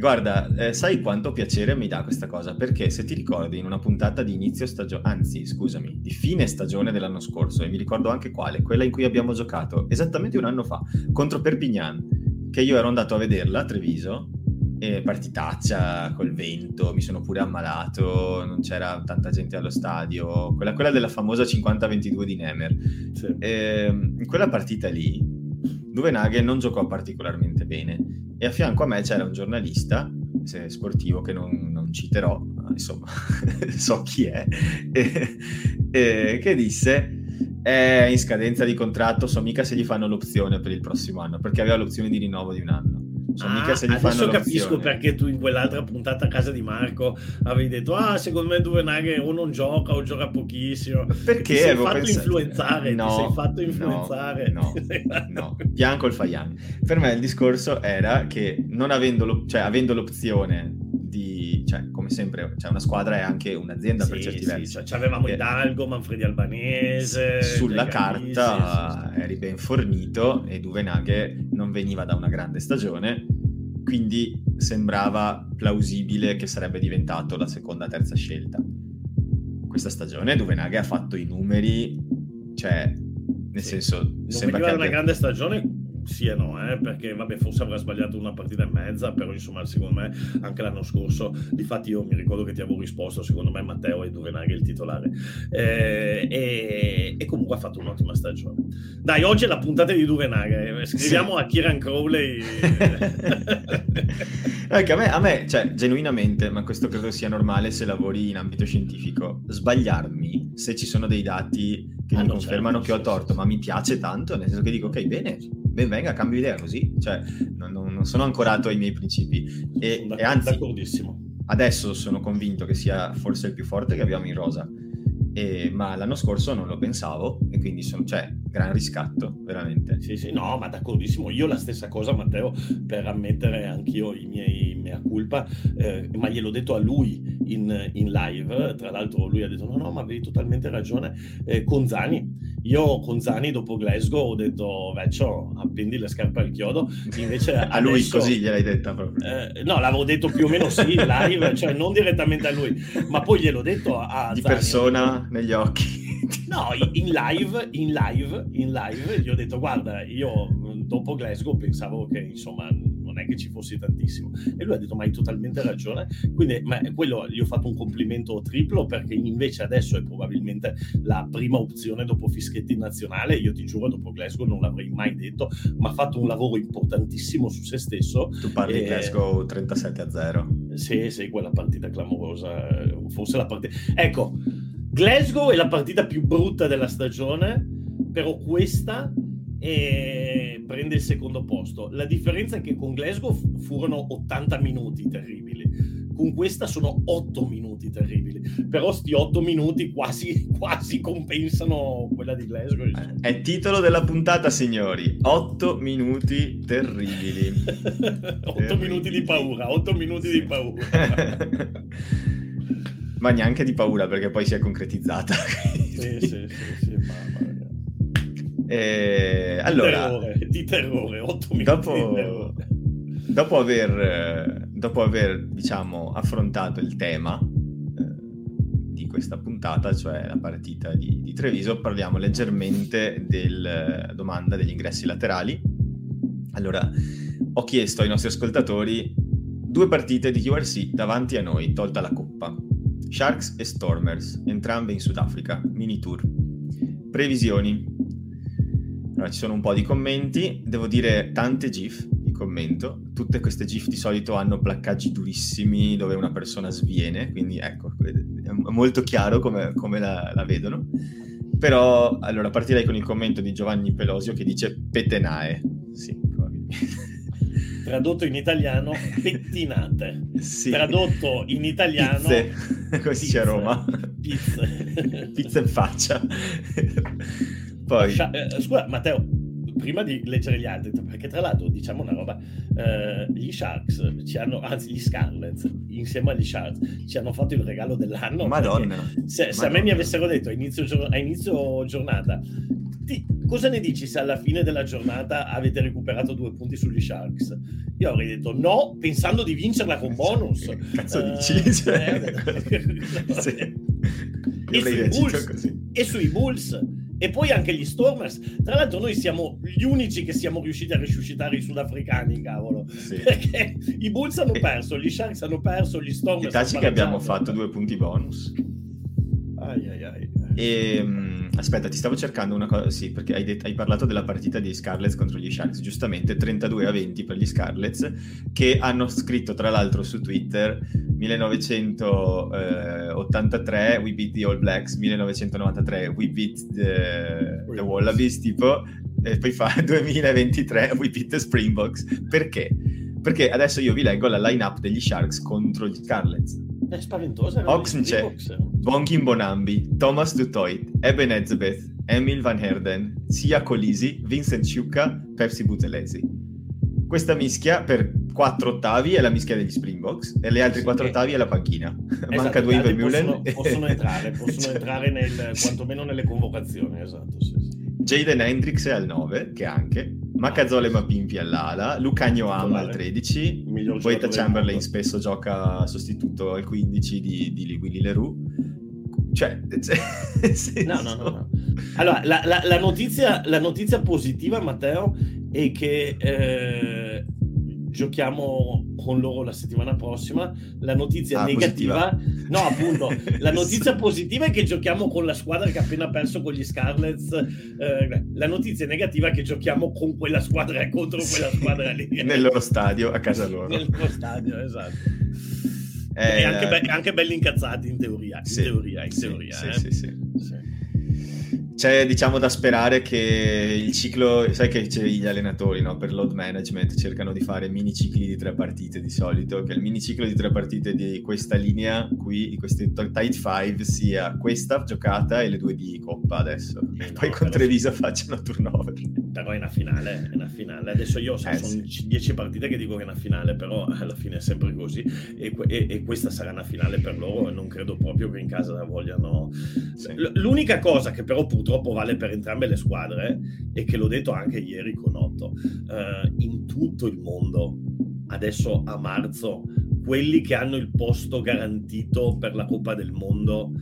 Guarda, eh, sai quanto piacere mi dà questa cosa? Perché se ti ricordi in una puntata di inizio stagione, anzi scusami, di fine stagione dell'anno scorso, e mi ricordo anche quale, quella in cui abbiamo giocato esattamente un anno fa contro Perpignan, che io ero andato a vederla a Treviso e partitaccia col vento, mi sono pure ammalato, non c'era tanta gente allo stadio, quella, quella della famosa 50-22 di Nemer. Sì. E, ehm, in quella partita lì, dove Nagel non giocò particolarmente bene e a fianco a me c'era un giornalista sportivo che non, non citerò, insomma, so chi è, e, e, che disse è in scadenza di contratto, so mica se gli fanno l'opzione per il prossimo anno, perché aveva l'opzione di rinnovo di un anno. Cioè, ah, se gli adesso capisco perché tu in quell'altra puntata a casa di Marco avevi detto ah secondo me Duvenaghe o non gioca o gioca pochissimo. Perché ti sei fatto pensato... influenzare no, ti sei fatto influenzare. no, no, no. bianco il Faian per me il discorso era che non avendo, lo... cioè, avendo l'opzione cioè, come sempre, cioè una squadra è anche un'azienda sì, per certi sì, versi. Cioè, avevamo che, Hidalgo, Manfredi Albanese. Sulla carta eri ben fornito e Duvenaghe non veniva da una grande stagione, quindi sembrava plausibile che sarebbe diventato la seconda terza scelta. Questa stagione Duvenaghe ha fatto i numeri, cioè, nel sì. senso... Non sembra che abbia... una grande stagione sì e no, eh, perché vabbè, forse avrà sbagliato una partita e mezza, però insomma, secondo me anche l'anno scorso, difatti io mi ricordo che ti avevo risposto, secondo me Matteo e Duvenaghi il titolare, eh, e, e, comunque ha fatto un'ottima stagione. Dai, oggi è la puntata di Duvenaghi, eh, scriviamo sì. a Kieran Crowley. Anche a me, a me, cioè, genuinamente, ma questo credo sia normale se lavori in ambito scientifico, sbagliarmi se ci sono dei dati che ah, mi confermano certo, che ho torto, ma mi piace tanto, nel senso che dico, ok, bene, ben venga, cambio idea così, cioè non, non sono ancorato ai miei principi. E, e anzi, adesso sono convinto che sia forse il più forte che abbiamo in rosa, e, ma l'anno scorso non lo pensavo e quindi sono, cioè, gran riscatto, veramente. Sì, sì, no, ma d'accordissimo. Io la stessa cosa, Matteo, per ammettere anch'io i miei mea culpa, eh, ma gliel'ho detto a lui in, in, live. Tra l'altro, lui ha detto: No, no, ma avevi totalmente ragione. Eh, con Zani, io con Zani dopo Glasgow ho detto: Vecchio, appendi le scarpe al chiodo. Invece a adesso, lui così gliel'hai detta proprio. Eh, no, l'avevo detto più o meno sì, in live, cioè non direttamente a lui, ma poi gliel'ho detto a, Di Zani, persona negli occhi. No, in live, in live, in live, gli ho detto guarda, io dopo Glasgow pensavo che insomma non è che ci fosse tantissimo. E lui ha detto ma hai totalmente ragione. Quindi ma quello gli ho fatto un complimento triplo perché invece adesso è probabilmente la prima opzione dopo Fischetti nazionale. Io ti giuro, dopo Glasgow non l'avrei mai detto, ma ha fatto un lavoro importantissimo su se stesso. Tu parli di Glasgow 37 a 0. Sì, sì, quella partita clamorosa. Forse la partita... Ecco, Glasgow è la partita più brutta della stagione, però questa è... prende il secondo posto. La differenza è che con Glasgow furono 80 minuti terribili, con questa sono 8 minuti terribili, però sti 8 minuti quasi, quasi compensano quella di Glasgow. È titolo della puntata, signori, 8 minuti terribili. 8 terribili. minuti di paura, 8 minuti sì. di paura. ma neanche di paura perché poi si è concretizzata. sì, sì, sì, sì, mamma mia. Eh, allora, terrore, di terrore, 8 minuti dopo, terrore. Dopo aver, dopo aver, diciamo, affrontato il tema eh, di questa puntata, cioè la partita di, di Treviso, parliamo leggermente della eh, domanda degli ingressi laterali. Allora, ho chiesto ai nostri ascoltatori due partite di QRC davanti a noi, tolta la coppa. Sharks e Stormers, entrambe in Sudafrica, mini tour. Previsioni. Allora, ci sono un po' di commenti, devo dire tante GIF di commento. Tutte queste GIF di solito hanno placcaggi durissimi dove una persona sviene, quindi ecco, è molto chiaro come, come la, la, vedono. Però, allora, partirei con il commento di Giovanni Pelosio che dice petenae. Sì, probabilmente. Tradotto in italiano, pettinate. Sì. Tradotto in italiano... Pizze, si dice a Roma. Pizze. Pizze in faccia. Poi... Eh, scusa, Matteo, prima di leggere gli altri, perché tra l'altro diciamo una roba, eh, gli Sharks ci hanno, anzi gli Scarlets, insieme agli Sharks, ci hanno fatto il regalo dell'anno. Madonna. Se, Madonna. se, a me mi avessero detto a inizio, a inizio giornata, ti, cosa ne dici se alla fine della giornata avete recuperato due punti sugli Sharks? Io avrei detto no, pensando di vincerla con bonus. Che cazzo uh, dici? Cioè... Eh, sì. e, sui Bulls, e sui Bulls e poi anche gli Stormers. Tra l'altro, noi siamo gli unici che siamo riusciti a risuscitare i sudafricani, cavolo. Sì. Perché i Bulls hanno perso, gli Sharks hanno perso, gli Stormers. I taci che abbiamo fatto due punti bonus. Ai ai ai. E, ehm, aspetta, ti stavo cercando una cosa, sì, perché hai, detto, hai, parlato della partita di Scarlets contro gli Sharks, giustamente 32 a 20 per gli Scarlets, che hanno scritto tra l'altro su Twitter 1983 We beat the All Blacks, 1993 We beat the, the Wallabies, tipo, e poi fa 2023 We beat the Springboks. Perché? Perché adesso io vi leggo la line-up degli Sharks contro gli Scarlets. È spaventosa. Oxenche, Bonkin Bonambi, Thomas Dutoit, Eben Ezebeth, Emil Van Herden, Sia Colisi, Vincent Ciucca, Pepsi Butelesi. Questa mischia per quattro ottavi è la mischia degli Springboks e le altre quattro ottavi è la panchina. Esatto, Manca due Vermeulen. Possono, possono entrare, possono cioè... entrare nel, quantomeno nelle convocazioni, esatto. Sì, sì. Jaden Hendrix è al 9, che anche. Macazole Mapimpi all'ala, Lucagno Am al 13, Boita Chamberlain spesso gioca sostituto al 15 di, di Willy Leroux. Cioè, cioè no, no, no, no. Allora, la, la, la, notizia, la, notizia, positiva, Matteo, è che eh, giochiamo con loro la settimana prossima. La notizia ah, negativa, positiva. no, appunto, la notizia positiva è che giochiamo con la squadra che ha appena perso con gli Scarlets. Eh, la notizia negativa è che giochiamo con quella squadra contro quella squadra lì. Nel loro stadio, a casa loro. Nel loro stadio, esatto. Eh, e anche, be- anche, belli incazzati in teoria. In sì, teoria, in teoria. Sì, eh. sì, sì, sì c'è diciamo da sperare che il ciclo, sai che c'è gli allenatori no? per load management cercano di fare mini cicli di tre partite di solito, che il mini ciclo di tre partite di questa linea qui, di questi Tide 5 sia questa giocata e le due di Coppa adesso, e no, poi con Treviso facciano turnover. Però è una finale, è una finale. Adesso io so, eh, sono sì. dieci partite che dico che è una finale, però alla fine è sempre così e, e, e, questa sarà una finale per loro e non credo proprio che in casa la vogliano. Sì. L'unica cosa che però purtroppo purtroppo vale per entrambe le squadre e che l'ho detto anche ieri con Otto, eh, in tutto il mondo, adesso a marzo, quelli che hanno il posto garantito per la Coppa del Mondo,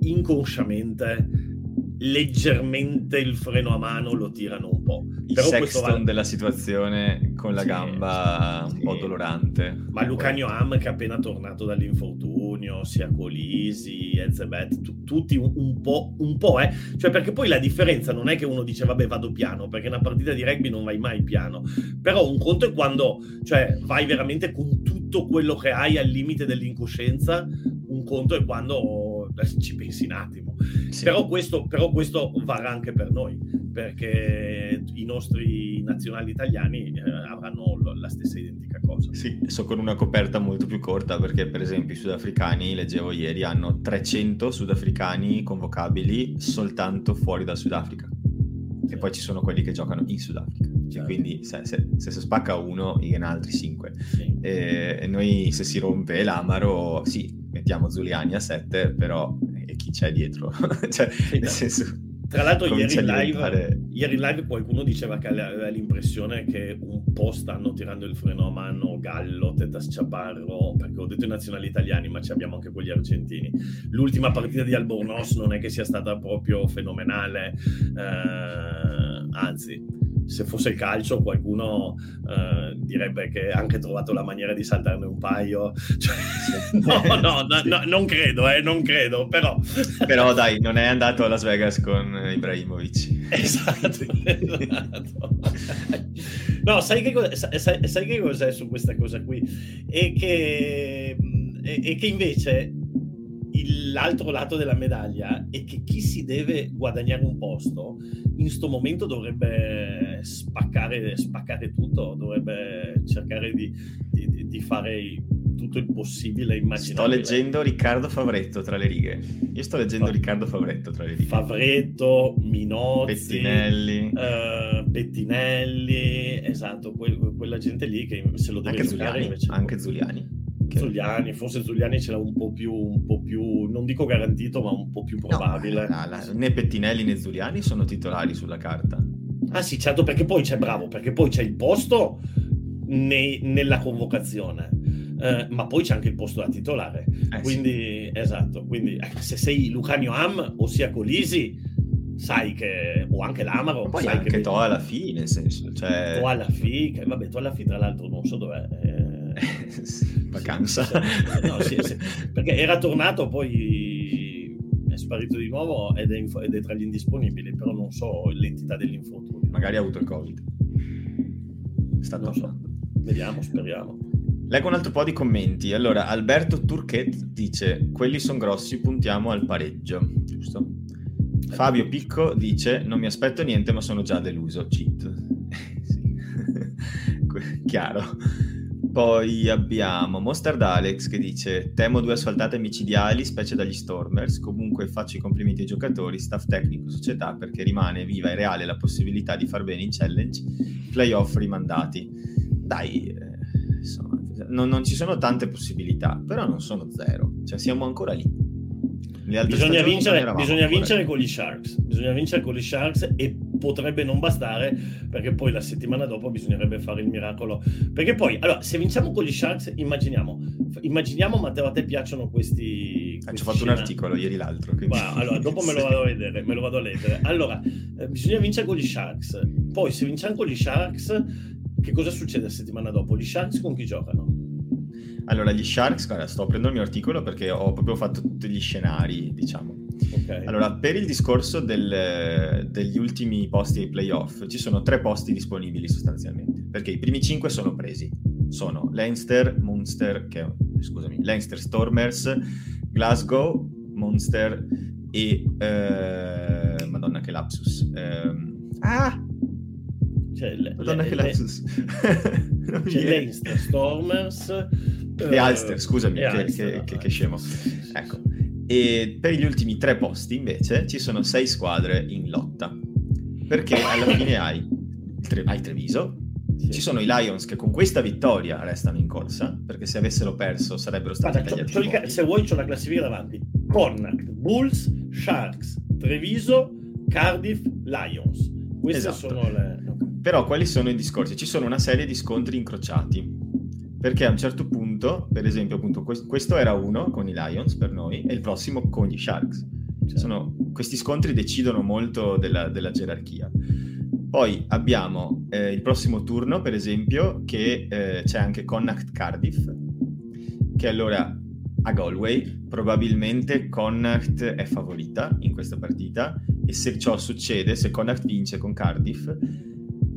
inconsciamente, leggermente il freno a mano lo tirano un po'. Il Però sexton vale... della situazione con la sì, gamba sì. un po' dolorante. Ma Lucanio Am che è appena tornato dall'infortunio, sia Colisi, Ezebet, t- tutti un, un, po', un po', eh. Cioè perché poi la differenza non è che uno dice vabbè vado piano, perché una partita di rugby non vai mai piano. Però un conto è quando cioè, vai veramente con tutto quello che hai al limite dell'incoscienza, un conto è quando ci pensi un attimo. Sì. Però, questo, però questo varrà anche per noi, perché i nostri nazionali italiani eh, avranno la stessa identica cosa. Sì, so con una coperta molto più corta, perché per esempio i sudafricani, leggevo ieri, hanno 300 sudafricani convocabili soltanto fuori dal Sudafrica. Sì. E poi ci sono quelli che giocano in Sudafrica. Certo. Quindi se, se, se, si spacca uno, viene altri 5. Sì. E, e noi se si rompe l'amaro, sì, mettiamo Zuliani a 7, però e chi c'è dietro? cioè, sì, nel senso... Tra l'altro ieri in, live, diventare... ieri in, live, qualcuno diceva che aveva l'impressione che un po' stanno tirando il freno a mano Gallo, Tetas Chaparro, perché ho detto i nazionali italiani, ma ci abbiamo anche quelli argentini. L'ultima partita di Albornoz non è che sia stata proprio fenomenale, eh, anzi se fosse il calcio qualcuno uh, direbbe che ha anche trovato la maniera di saltarne un paio. Cioè, no, no, no, no, non credo, eh, non credo, però... però dai, non è andato a Las Vegas con Ibrahimovic. Esatto, esatto. No, sai che, sai, sai che cos'è su questa cosa qui? E che, e che invece l'altro lato della medaglia è che chi si deve guadagnare un posto in questo momento dovrebbe spaccare, spaccare tutto, dovrebbe cercare di, di, di fare tutto il possibile immaginabile. Sto leggendo Riccardo Favretto tra le righe. Io sto leggendo Fa- Riccardo Favretto tra le righe. Favretto, Minozzi, Pettinelli, uh, Pettinelli, esatto, que- quella gente lì che se lo deve anche Zuliani, invece... anche Zuliani. Zuliani, forse Zuliani ce l'ha un po, più, un po' più, non dico garantito, ma un po' più probabile. No, la, né Pettinelli né Zuliani sono titolari sulla carta. Ah sì, certo, perché poi c'è bravo, perché poi c'è il posto nei, nella convocazione, eh, ma poi c'è anche il posto da titolare. Eh, quindi, sì. esatto, quindi se sei Lucanio Am, ossia Colisi, sai che, o anche l'Amaro, poi sai anche che... To alla fine, nel senso, cioè... To alla fine, vabbè, To alla fine tra l'altro non so dov'è. Eh... Vacanza. Sì, no, sì, sì, perché era tornato, poi è sparito di nuovo ed è, inf- ed è, tra gli indisponibili, però non so l'entità dell'infortunio. Magari ha avuto il Covid. Sta non so. Vediamo, speriamo. Leggo un altro po' di commenti. Allora, Alberto Turchet dice: Quelli sono grossi, puntiamo al pareggio. Giusto? Fabio Picco dice: Non mi aspetto niente, ma sono già deluso. Cheat. sì. Chiaro. Poi abbiamo Mostard Alex che dice: Temo due asfaltate micidiali, specie dagli Stormers. Comunque faccio i complimenti ai giocatori, staff tecnico, società, perché rimane viva e reale la possibilità di far bene in challenge, playoff rimandati. Dai, eh, insomma, non, non ci sono tante possibilità, però non sono zero, cioè siamo ancora lì. Bisogna, vincere, bisogna vincere, con gli Sharks. Bisogna vincere con gli Sharks e potrebbe non bastare perché poi la settimana dopo bisognerebbe fare il miracolo. Perché poi, allora, se vinciamo con gli Sharks, immaginiamo, immaginiamo Matteo, a te piacciono questi... Ah, ci ho fatto scena. un articolo ieri l'altro. Quindi... Bah, allora, dopo me lo vado a vedere, me lo vado a leggere. Allora, eh, bisogna vincere con gli Sharks. Poi, se vinciamo con gli Sharks, che cosa succede la settimana dopo? Gli Sharks con chi giocano? Allora, gli Sharks, guarda, sto prendendo il mio articolo perché ho proprio fatto tutti gli scenari, diciamo. Okay. Allora, per il discorso del, degli ultimi posti ai playoff, ci sono tre posti disponibili sostanzialmente, perché i primi cinque sono presi. Sono Leinster, Munster, che, scusami, Leinster Stormers, Glasgow, Munster e... Eh, Madonna che lapsus. Eh, ah! Cioè, le, Madonna le, che lapsus. C'è Leinster, Stormers e Alster, scusami, che, Alster, che, che, che, scemo. Ecco. E per gli ultimi tre posti, invece, ci sono sei squadre in lotta. Perché alla fine hai, hai Treviso, sì. ci sono i Lions che con questa vittoria restano in corsa, perché se avessero perso sarebbero stati Guarda, tagliati c'ho, c'ho Se vuoi c'ho la classifica davanti. Connacht, Bulls, Sharks, Treviso, Cardiff, Lions. Queste esatto. sono le... Però quali sono i discorsi? Ci sono una serie di scontri incrociati perché a un certo punto, per esempio, appunto, questo era uno con i Lions per noi e il prossimo con gli Sharks. Certo. Sono, questi scontri decidono molto della, della gerarchia. Poi abbiamo eh, il prossimo turno, per esempio, che eh, c'è anche Connacht Cardiff, che allora a Galway probabilmente Connacht è favorita in questa partita e se ciò succede, se Connacht vince con Cardiff,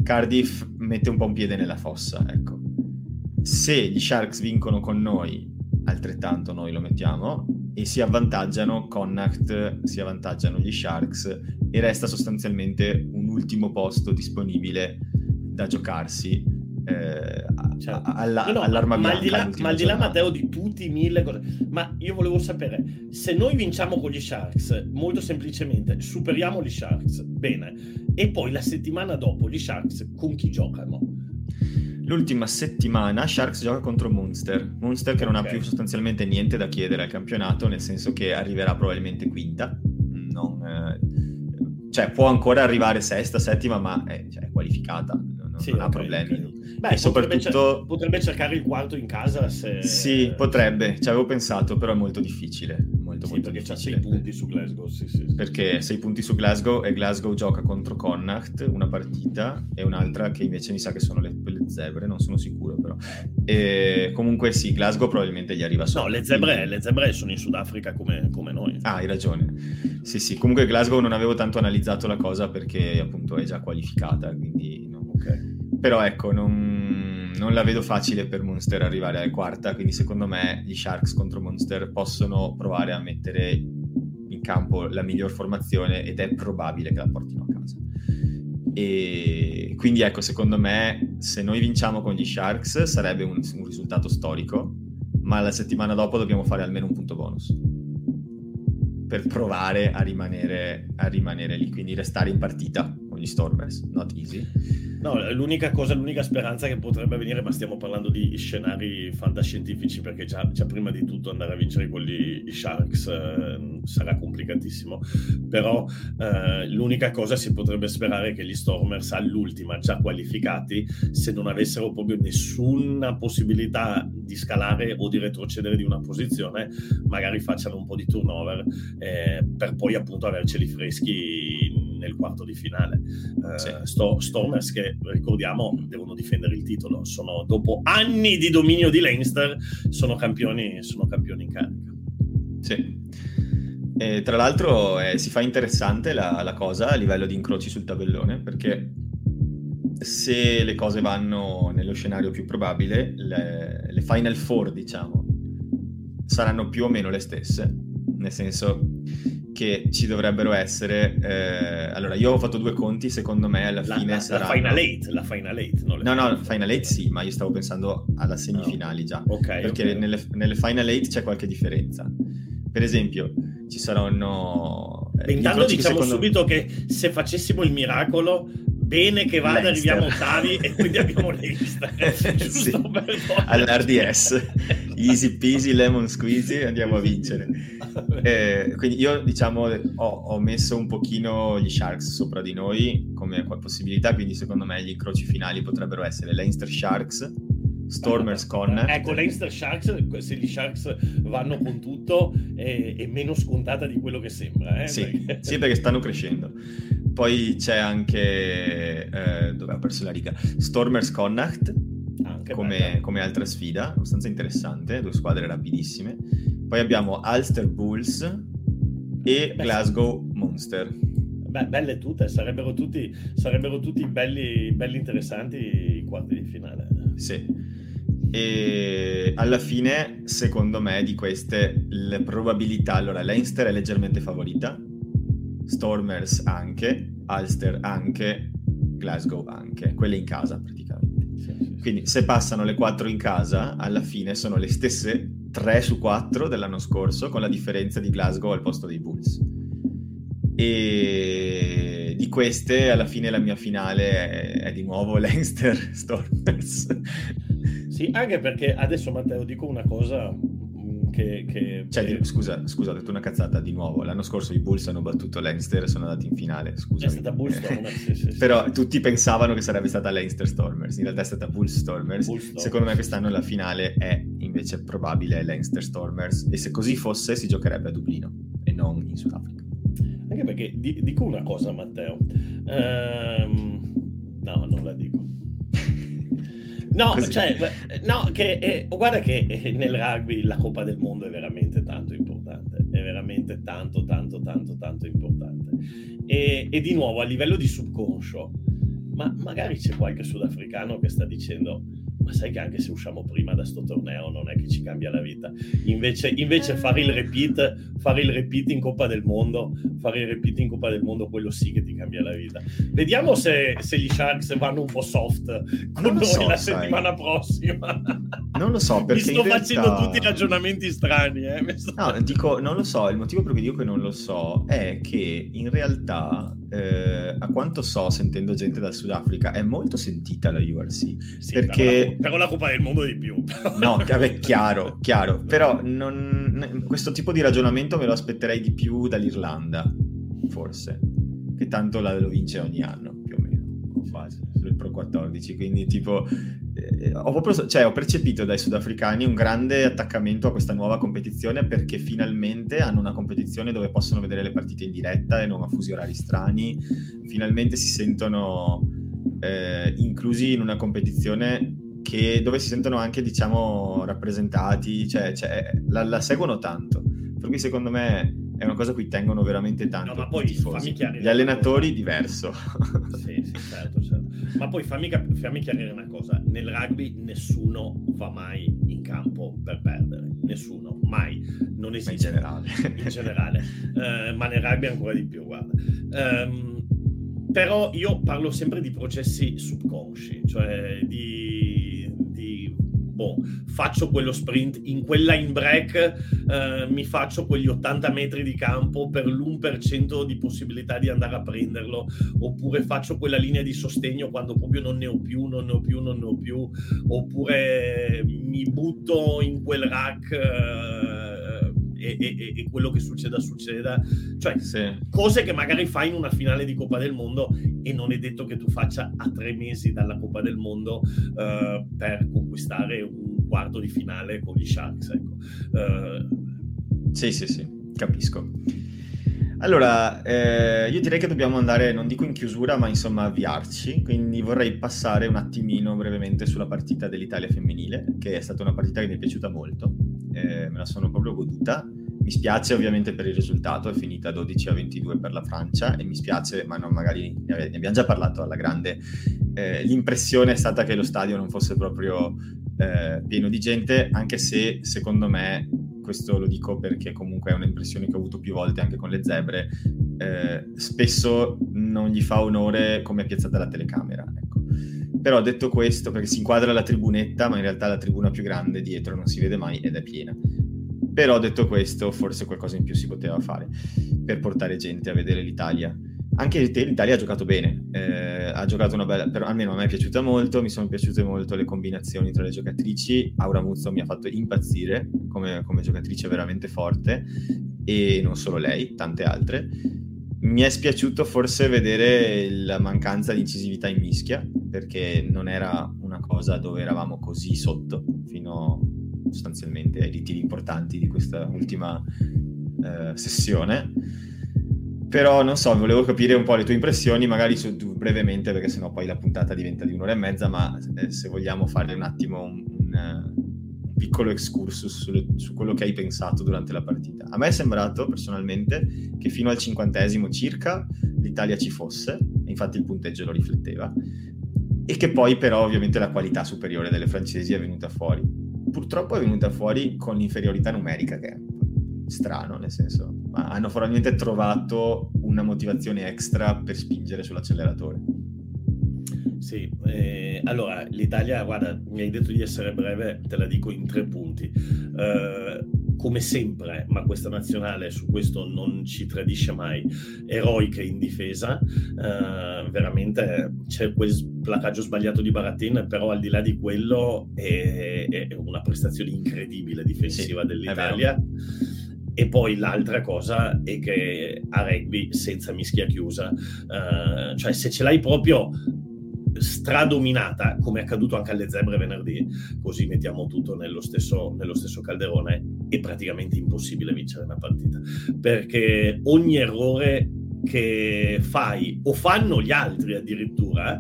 Cardiff mette un po' un piede nella fossa, ecco se gli Sharks vincono con noi, altrettanto noi lo mettiamo, e si avvantaggiano Connacht, si avvantaggiano gli Sharks e resta sostanzialmente un ultimo posto disponibile da giocarsi eh, cioè, alla, no, all'arma ma bianca. Al ma al di là, Matteo, di tutti mille cose, ma io volevo sapere, se noi vinciamo con gli Sharks, molto semplicemente, superiamo gli Sharks, bene, e poi la settimana dopo gli Sharks con chi giocano? L'ultima settimana Sharks gioca contro Munster. Munster che non okay. ha più sostanzialmente niente da chiedere al campionato, nel senso che arriverà probabilmente quinta. Non, eh, cioè, può ancora arrivare sesta, settima, ma è, cioè, è qualificata, non, sì, non okay, ha problemi. Okay. Beh, e soprattutto potrebbe cercare il quarto in casa se... Sì, potrebbe, ci avevo pensato, però è molto difficile molto, sì, molto perché difficile. c'ha 6 punti su Glasgow, sì, sì, Perché 6 punti su Glasgow e Glasgow gioca contro Connacht una partita e un'altra che invece mi sa che sono le, le zebre, non sono sicuro però. E comunque sì, Glasgow probabilmente gli arriva solo. No, le zebre, le zebre sono in Sudafrica come, come, noi. Ah, hai ragione. Sì, sì, comunque Glasgow non avevo tanto analizzato la cosa perché appunto è già qualificata, quindi... No. Okay. Però ecco, non non la vedo facile per Monster arrivare alla quarta, quindi secondo me gli Sharks contro Monster possono provare a mettere in campo la miglior formazione ed è probabile che la portino a casa. E quindi ecco, secondo me, se noi vinciamo con gli Sharks sarebbe un, un risultato storico, ma la settimana dopo dobbiamo fare almeno un punto bonus per provare a rimanere, a rimanere lì, quindi restare in partita gli Stormers, not easy. No, l'unica cosa, l'unica speranza che potrebbe avvenire, ma stiamo parlando di scenari fantascientifici, perché già, già prima di tutto andare a vincere con gli Sharks eh, sarà complicatissimo, però eh, l'unica cosa si potrebbe sperare è che gli Stormers all'ultima, già qualificati, se non avessero proprio nessuna possibilità di scalare o di retrocedere di una posizione, magari facciano un po' di turnover eh, per poi appunto averceli freschi nel quarto di finale. Uh, sì. Sto, Stormers che ricordiamo devono difendere il titolo, sono, dopo anni di dominio di Leinster sono campioni, sono campioni in carica. Sì. E tra l'altro eh, si fa interessante la, la, cosa a livello di incroci sul tabellone perché se le cose vanno nello scenario più probabile, le, le Final Four, diciamo, saranno più o meno le stesse, nel senso che ci dovrebbero essere. Eh, allora, io ho fatto due conti, secondo me alla fine la, sarà. La Final Eight, la Final Eight, no, no, Final Eight sì, ma io stavo pensando alla semifinali già. Okay, perché okay. Nelle, nelle, Final Eight c'è qualche differenza. Per esempio, ci saranno. Eh, intanto diciamo secondo... subito che se facessimo il miracolo bene che vada, arriviamo ottavi e quindi abbiamo l'Einster. sì. All'RDS, easy peasy lemon squeezy, andiamo a vincere. Eh, quindi io diciamo ho, ho, messo un pochino gli Sharks sopra di noi come possibilità, quindi secondo me gli incroci finali potrebbero essere Leinster Sharks, Stormers ah, con... Ecco, Leinster Sharks, se gli Sharks vanno con tutto, è, è meno scontata di quello che sembra. Eh? Sì, perché... sì, perché stanno crescendo. Poi c'è anche, eh, dove ho perso la riga, Stormers Connacht, come, come, altra sfida, abbastanza interessante, due squadre rapidissime. Poi abbiamo Ulster Bulls e Beh, Glasgow Monster. Beh, belle tutte, sarebbero tutti, sarebbero tutti belli, belli interessanti i quarti di finale. Sì. E alla fine, secondo me, di queste le probabilità, allora Leinster è leggermente favorita, Stormers anche, Ulster anche, Glasgow anche, quelle in casa praticamente. Quindi se passano le quattro in casa, alla fine sono le stesse 3 su 4 dell'anno scorso, con la differenza di Glasgow al posto dei Bulls. E di queste, alla fine la mia finale è, è di nuovo Leinster Stormers. Sì, anche perché adesso Matteo dico una cosa che... che cioè, scusa, scusa, ho detto una cazzata di nuovo. L'anno scorso i Bulls hanno battuto Leinster e sono andati in finale, scusa. È stata Bulls Stormers, sì, sì, Però sì. tutti pensavano che sarebbe stata Leinster Stormers, in realtà è stata Bulls Stormers. Bulls Stormers. Secondo me quest'anno la finale è invece probabile Leinster Stormers e se così fosse si giocherebbe a Dublino e non in Sudafrica. Anche perché di, dico una cosa Matteo, um, no non la dico. No, cioè, no, che, eh, guarda che eh, nel rugby la Coppa del Mondo è veramente tanto importante, è veramente tanto, tanto, tanto, tanto importante. E, e di nuovo a livello di subconscio, ma magari c'è qualche sudafricano che sta dicendo ma sai che anche se usciamo prima da sto torneo non è che ci cambia la vita. Invece, invece fare il repeat, fare il repeat in Coppa del Mondo, fare il repeat in Coppa del Mondo, quello sì che ti cambia la vita. Vediamo se, se gli Sharks vanno un po' soft con noi so, la sai. settimana prossima. Non lo so perché. Mi sto facendo tutti i ragionamenti strani. Eh? Sto... No, dico, non lo so. Il motivo per cui dico che non lo so è che in realtà eh, a quanto so, sentendo gente dal Sudafrica, è molto sentita la URC. Sì, perché... però, la, la Coppa del Mondo di più. no, vabbè, chiaro, chiaro. Però non, questo tipo di ragionamento me lo aspetterei di più dall'Irlanda, forse. Che tanto la, lo vince ogni anno, sul Pro 14. Quindi, tipo, eh, ho, proprio, cioè, ho percepito dai sudafricani un grande attaccamento a questa nuova competizione perché finalmente hanno una competizione dove possono vedere le partite in diretta e non a fusi orari strani, finalmente si sentono eh, inclusi in una competizione che, dove si sentono anche, diciamo, rappresentati, cioè, cioè la, la, seguono tanto. Per cui secondo me è una cosa a cui tengono veramente tanto. No, ma poi fammi chiarire. Gli allenatori, diverso. Sì, sì, certo, certo. Ma poi fammi, cap- fammi chiarire una cosa: nel rugby nessuno va mai in campo per perdere, nessuno, mai, non esiste. in generale. In generale, uh, ma nel rugby ancora di più, guarda. Um, però io parlo sempre di processi subconsci, cioè di boh, faccio quello sprint, in quella in break eh, mi faccio quegli 80 metri di campo per l'1% di possibilità di andare a prenderlo, oppure faccio quella linea di sostegno quando proprio non ne ho più, non ne ho più, non ne ho più, oppure mi butto in quel rack. Eh, e, e, e, quello che succeda succeda, cioè sì. cose che magari fai in una finale di Coppa del Mondo e non è detto che tu faccia a tre mesi dalla Coppa del Mondo uh, per conquistare un quarto di finale con gli Sharks. Ecco. Uh, sì, sì, sì, capisco. Allora, eh, io direi che dobbiamo andare, non dico in chiusura, ma insomma avviarci, quindi vorrei passare un attimino brevemente sulla partita dell'Italia femminile, che è stata una partita che mi è piaciuta molto, eh, me la sono proprio goduta. Mi spiace ovviamente per il risultato, è finita 12 a 22 per la Francia e mi spiace, ma non, magari ne abbiamo già parlato alla grande, eh, l'impressione è stata che lo stadio non fosse proprio eh, pieno di gente, anche se secondo me questo lo dico perché comunque è un'impressione che ho avuto più volte anche con le zebre, eh, spesso non gli fa onore come è piazzata la telecamera. Ecco. Però detto questo, perché si inquadra la tribunetta, ma in realtà la tribuna più grande dietro non si vede mai ed è piena. Però detto questo, forse qualcosa in più si poteva fare per portare gente a vedere l'Italia anche l'Italia ha giocato bene, eh, ha giocato una bella, però almeno a me è piaciuta molto, mi sono piaciute molto le combinazioni tra le giocatrici, Aura Muzzo mi ha fatto impazzire come, come giocatrice veramente forte e non solo lei, tante altre. Mi è spiaciuto forse vedere la mancanza di incisività in mischia, perché non era una cosa dove eravamo così sotto fino sostanzialmente ai ritiri importanti di questa ultima eh, sessione però non so, volevo capire un po' le tue impressioni, magari su, brevemente, perché sennò poi la puntata diventa di un'ora e mezza, ma eh, se vogliamo fare un attimo un, un, un piccolo excursus su, su, quello che hai pensato durante la partita. A me è sembrato personalmente che fino al cinquantesimo circa l'Italia ci fosse, infatti il punteggio lo rifletteva, e che poi però ovviamente la qualità superiore delle francesi è venuta fuori. Purtroppo è venuta fuori con l'inferiorità numerica che è strano, nel senso, ma hanno probabilmente trovato una motivazione extra per spingere sull'acceleratore. Sì, eh, allora l'Italia, guarda, mi hai detto di essere breve, te la dico in tre punti. Eh, come sempre, ma questa nazionale su questo non ci tradisce mai, eroica in difesa, eh, veramente c'è quel placaggio sbagliato di Baratin, però al di là di quello è, è una prestazione incredibile difensiva sì, dell'Italia. E poi l'altra cosa è che a rugby senza mischia chiusa, uh, cioè se ce l'hai proprio stradominata, come è accaduto anche alle zebre venerdì, così mettiamo tutto nello stesso, nello stesso calderone, è praticamente impossibile vincere una partita. Perché ogni errore che fai o fanno gli altri addirittura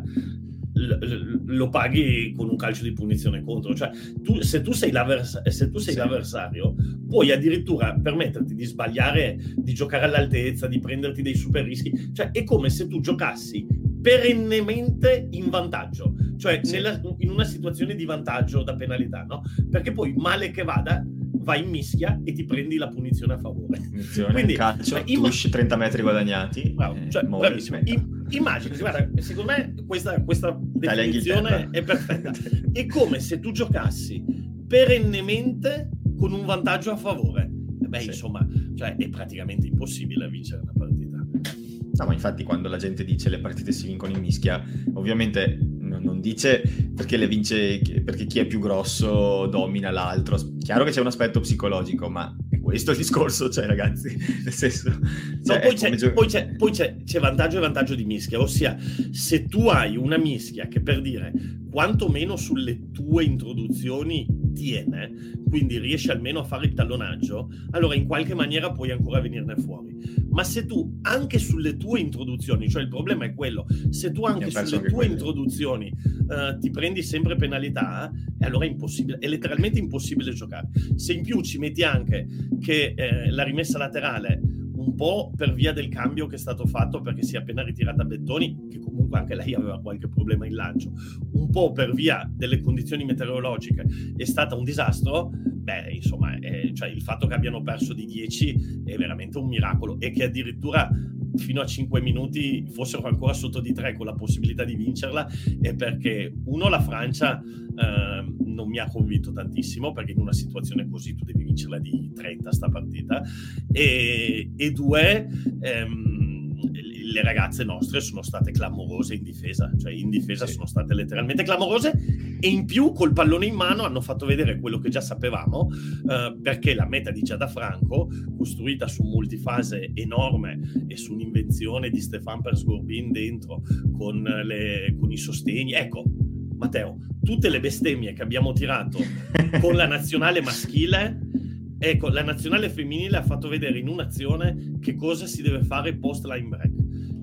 lo paghi con un calcio di punizione contro. Cioè, tu, se, tu sei, se tu sei sì. l'avversario, puoi addirittura permetterti di sbagliare, di giocare all'altezza, di prenderti dei super rischi. Cioè, è come se tu giocassi perennemente in vantaggio, cioè sì. nella, in una situazione di vantaggio da penalità, no? Perché poi male che vada, vai in mischia e ti prendi la punizione a favore. Punizione, Quindi, calcio, cioè, imm- 30 metri guadagnati. Wow, cioè, bravissimo. I- immagini, guarda, secondo me questa, questa definizione è perfetta. È come se tu giocassi perennemente con un vantaggio a favore. Beh, sì. insomma, cioè, è praticamente impossibile vincere una partita. No, ma infatti quando la gente dice le partite si vincono in mischia, ovviamente non dice perché le vince perché chi è più grosso domina l'altro. Chiaro che c'è un aspetto psicologico, ma è questo il discorso, cioè ragazzi, nel senso... Cioè, no, poi, c'è, gio- poi, c'è, poi c'è, c'è, vantaggio e vantaggio di mischia, ossia se tu hai una mischia che per dire quantomeno sulle tue introduzioni tiene, quindi riesci almeno a fare il tallonaggio, allora in qualche maniera puoi ancora venirne fuori. Ma se tu anche sulle tue introduzioni, cioè il problema è quello, se tu anche sulle tue quelli. introduzioni uh, ti prendi sempre penalità, eh, allora è impossibile, è letteralmente impossibile giocare. Se in più ci metti anche che eh, la rimessa laterale un po' per via del cambio che è stato fatto perché si è appena ritirata Bettoni, che comunque anche lei aveva qualche problema in lancio, un po' per via delle condizioni meteorologiche è stata un disastro, beh, insomma, è, cioè, il fatto che abbiano perso di 10 è veramente un miracolo e che addirittura fino a 5 minuti fossero ancora sotto di 3 con la possibilità di vincerla è perché uno la Francia eh, non mi ha convinto tantissimo perché in una situazione così tu devi vincerla di 30 sta partita e, e due ehm, le ragazze nostre sono state clamorose in difesa, cioè in difesa sì. sono state letteralmente clamorose e in più col pallone in mano hanno fatto vedere quello che già sapevamo eh, perché la meta di Giada-Franco, costruita su multifase enorme e su un'invenzione di Stefan Persgorbin dentro con, le, con i sostegni, ecco Matteo, tutte le bestemmie che abbiamo tirato con la nazionale maschile Ecco, la nazionale femminile ha fatto vedere in un'azione che cosa si deve fare post line break.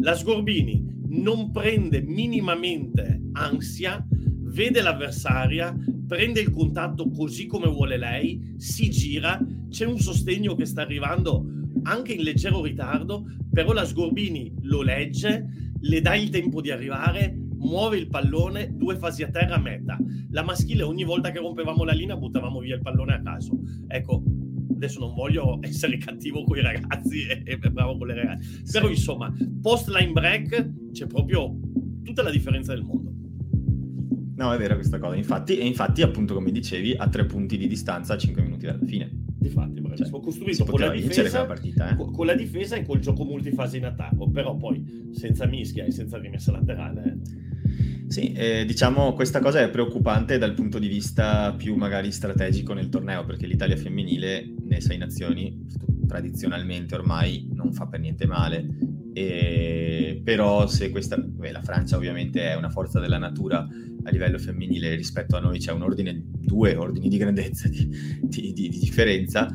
La Sgorbini non prende minimamente ansia, vede l'avversaria, prende il contatto così come vuole lei, si gira, c'è un sostegno che sta arrivando anche in leggero ritardo, però la Sgorbini lo legge, le dà il tempo di arrivare, muove il pallone, due fasi a terra meta. La maschile ogni volta che rompevamo la linea buttavamo via il pallone a caso. Ecco, adesso non voglio essere cattivo con i ragazzi e, e bravo con le ragazze, sì. però insomma, post line break c'è proprio tutta la differenza del mondo. No, è vera questa cosa. Infatti, e infatti, appunto, come dicevi, a tre punti di distanza a cinque minuti dalla fine. Difatti, cioè, ho costruito con la, difesa, partita, eh? con la difesa e col gioco multifase in attacco, però poi senza mischia e senza rimessa laterale. Sì, eh, diciamo questa cosa è preoccupante dal punto di vista più magari strategico nel torneo, perché l'Italia femminile nelle sei nazioni tradizionalmente ormai non fa per niente male, e, però se questa, beh, la Francia ovviamente è una forza della natura a livello femminile rispetto a noi, c'è un ordine, due ordini di grandezza di, di, di, di differenza,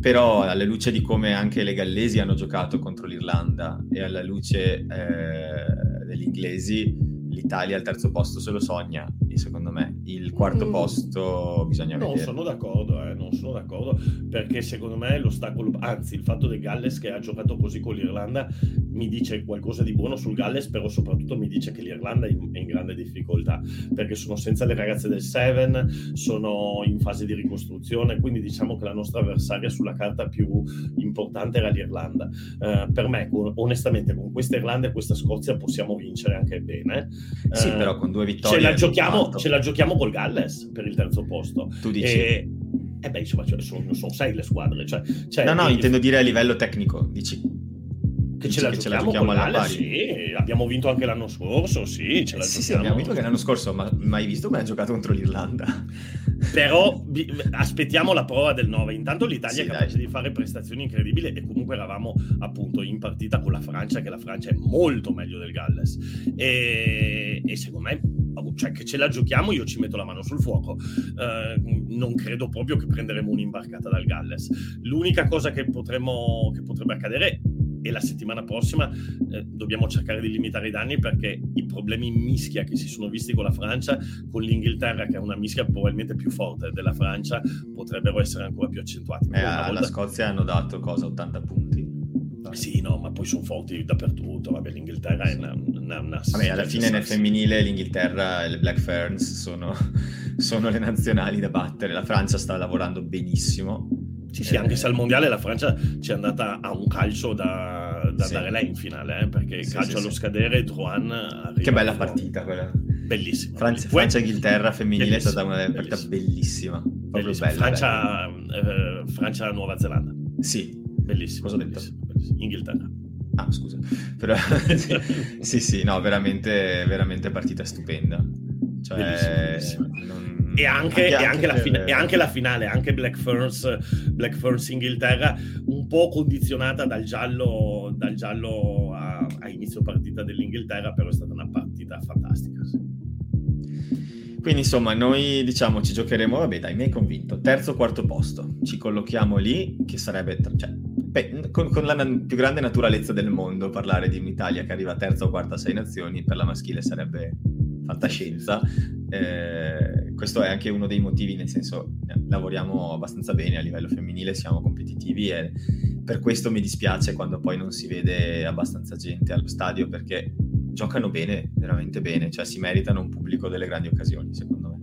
però alla luce di come anche le gallesi hanno giocato contro l'Irlanda e alla luce eh, degli inglesi, l'Italia al terzo posto se lo sogna e secondo me il quarto mm. posto bisogna non vedere. Sono d'accordo, eh, non sono d'accordo perché secondo me l'ostacolo, anzi il fatto del Galles che ha giocato così con l'Irlanda mi dice qualcosa di buono sul Galles, però soprattutto mi dice che l'Irlanda è in, è in grande difficoltà perché sono senza le ragazze del Seven, sono in fase di ricostruzione, quindi diciamo che la nostra avversaria sulla carta più importante era l'Irlanda. Uh, per me, con, onestamente, con questa Irlanda e questa Scozia possiamo vincere anche bene. Sì, uh, però con due vittorie. Ce la, giochiamo, ce la giochiamo col Galles per il terzo posto. Tu dici? E, eh beh, insomma, cioè, sono, sono, sei le squadre. Cioè, cioè, no, no, intendo dire a livello tecnico, dici che ce la che giochiamo, ce la giochiamo alla. Sì, abbiamo vinto anche l'anno scorso, sì, ce la sì, sì, abbiamo vinto anche l'anno scorso, ma mai visto come ha giocato contro l'Irlanda? Però bi- aspettiamo la prova del 9. Intanto l'Italia sì, è capace dai. di fare prestazioni incredibili e comunque eravamo appunto in partita con la Francia, che la Francia è molto meglio del Galles. E, e secondo me cioè che ce la giochiamo, io ci metto la mano sul fuoco. Uh, non credo proprio che prenderemo un'imbarcata dal Galles. L'unica cosa che, potremmo, che potrebbe accadere e la settimana prossima eh, dobbiamo cercare di limitare i danni perché i problemi in mischia che si sono visti con la Francia, con l'Inghilterra che è una mischia probabilmente più forte della Francia, potrebbero essere ancora più accentuati. Eh, alla volta... Scozia hanno dato cosa? 80 punti? Sì, no, ma poi sono forti dappertutto. Vabbè, l'Inghilterra è una. una, una Vabbè, alla fine nel femminile l'Inghilterra e le Black Ferns sono, sono le nazionali da battere. La Francia sta lavorando benissimo sì, sì, anche se al mondiale la Francia ci è andata a un calcio da, da sì. andare lei in finale, eh, perché sì, calcio allo scadere, Drouin Che bella partita quella. Bellissima. Francia, Francia-Inghilterra femminile bellissima, è stata una partita bellissima. Proprio bellissima. bella. Francia, eh, Francia-Nuova Zelanda. Sì. Bellissima. Cosa ho detto? Bellissima, bellissima. Inghilterra. Ah, scusa. Però, sì, sì, no, veramente, veramente partita stupenda. Cioè, bellissima, bellissima. Non e anche, anche, e, anche per... fine, e anche, la finale, anche Black Ferns, Black Ferns Inghilterra, un po' condizionata dal giallo, dal giallo a, a, inizio partita dell'Inghilterra, però è stata una partita fantastica. Quindi insomma noi diciamo ci giocheremo, vabbè dai mi hai convinto, terzo o quarto posto, ci collochiamo lì che sarebbe, cioè, beh, con, con, la na- più grande naturalezza del mondo parlare di un'Italia che arriva terza o quarta a sei nazioni per la maschile sarebbe fantascienza. Eh, questo è anche uno dei motivi, nel senso lavoriamo abbastanza bene a livello femminile, siamo competitivi e per questo mi dispiace quando poi non si vede abbastanza gente allo stadio perché giocano bene, veramente bene, cioè si meritano un pubblico delle grandi occasioni, secondo me.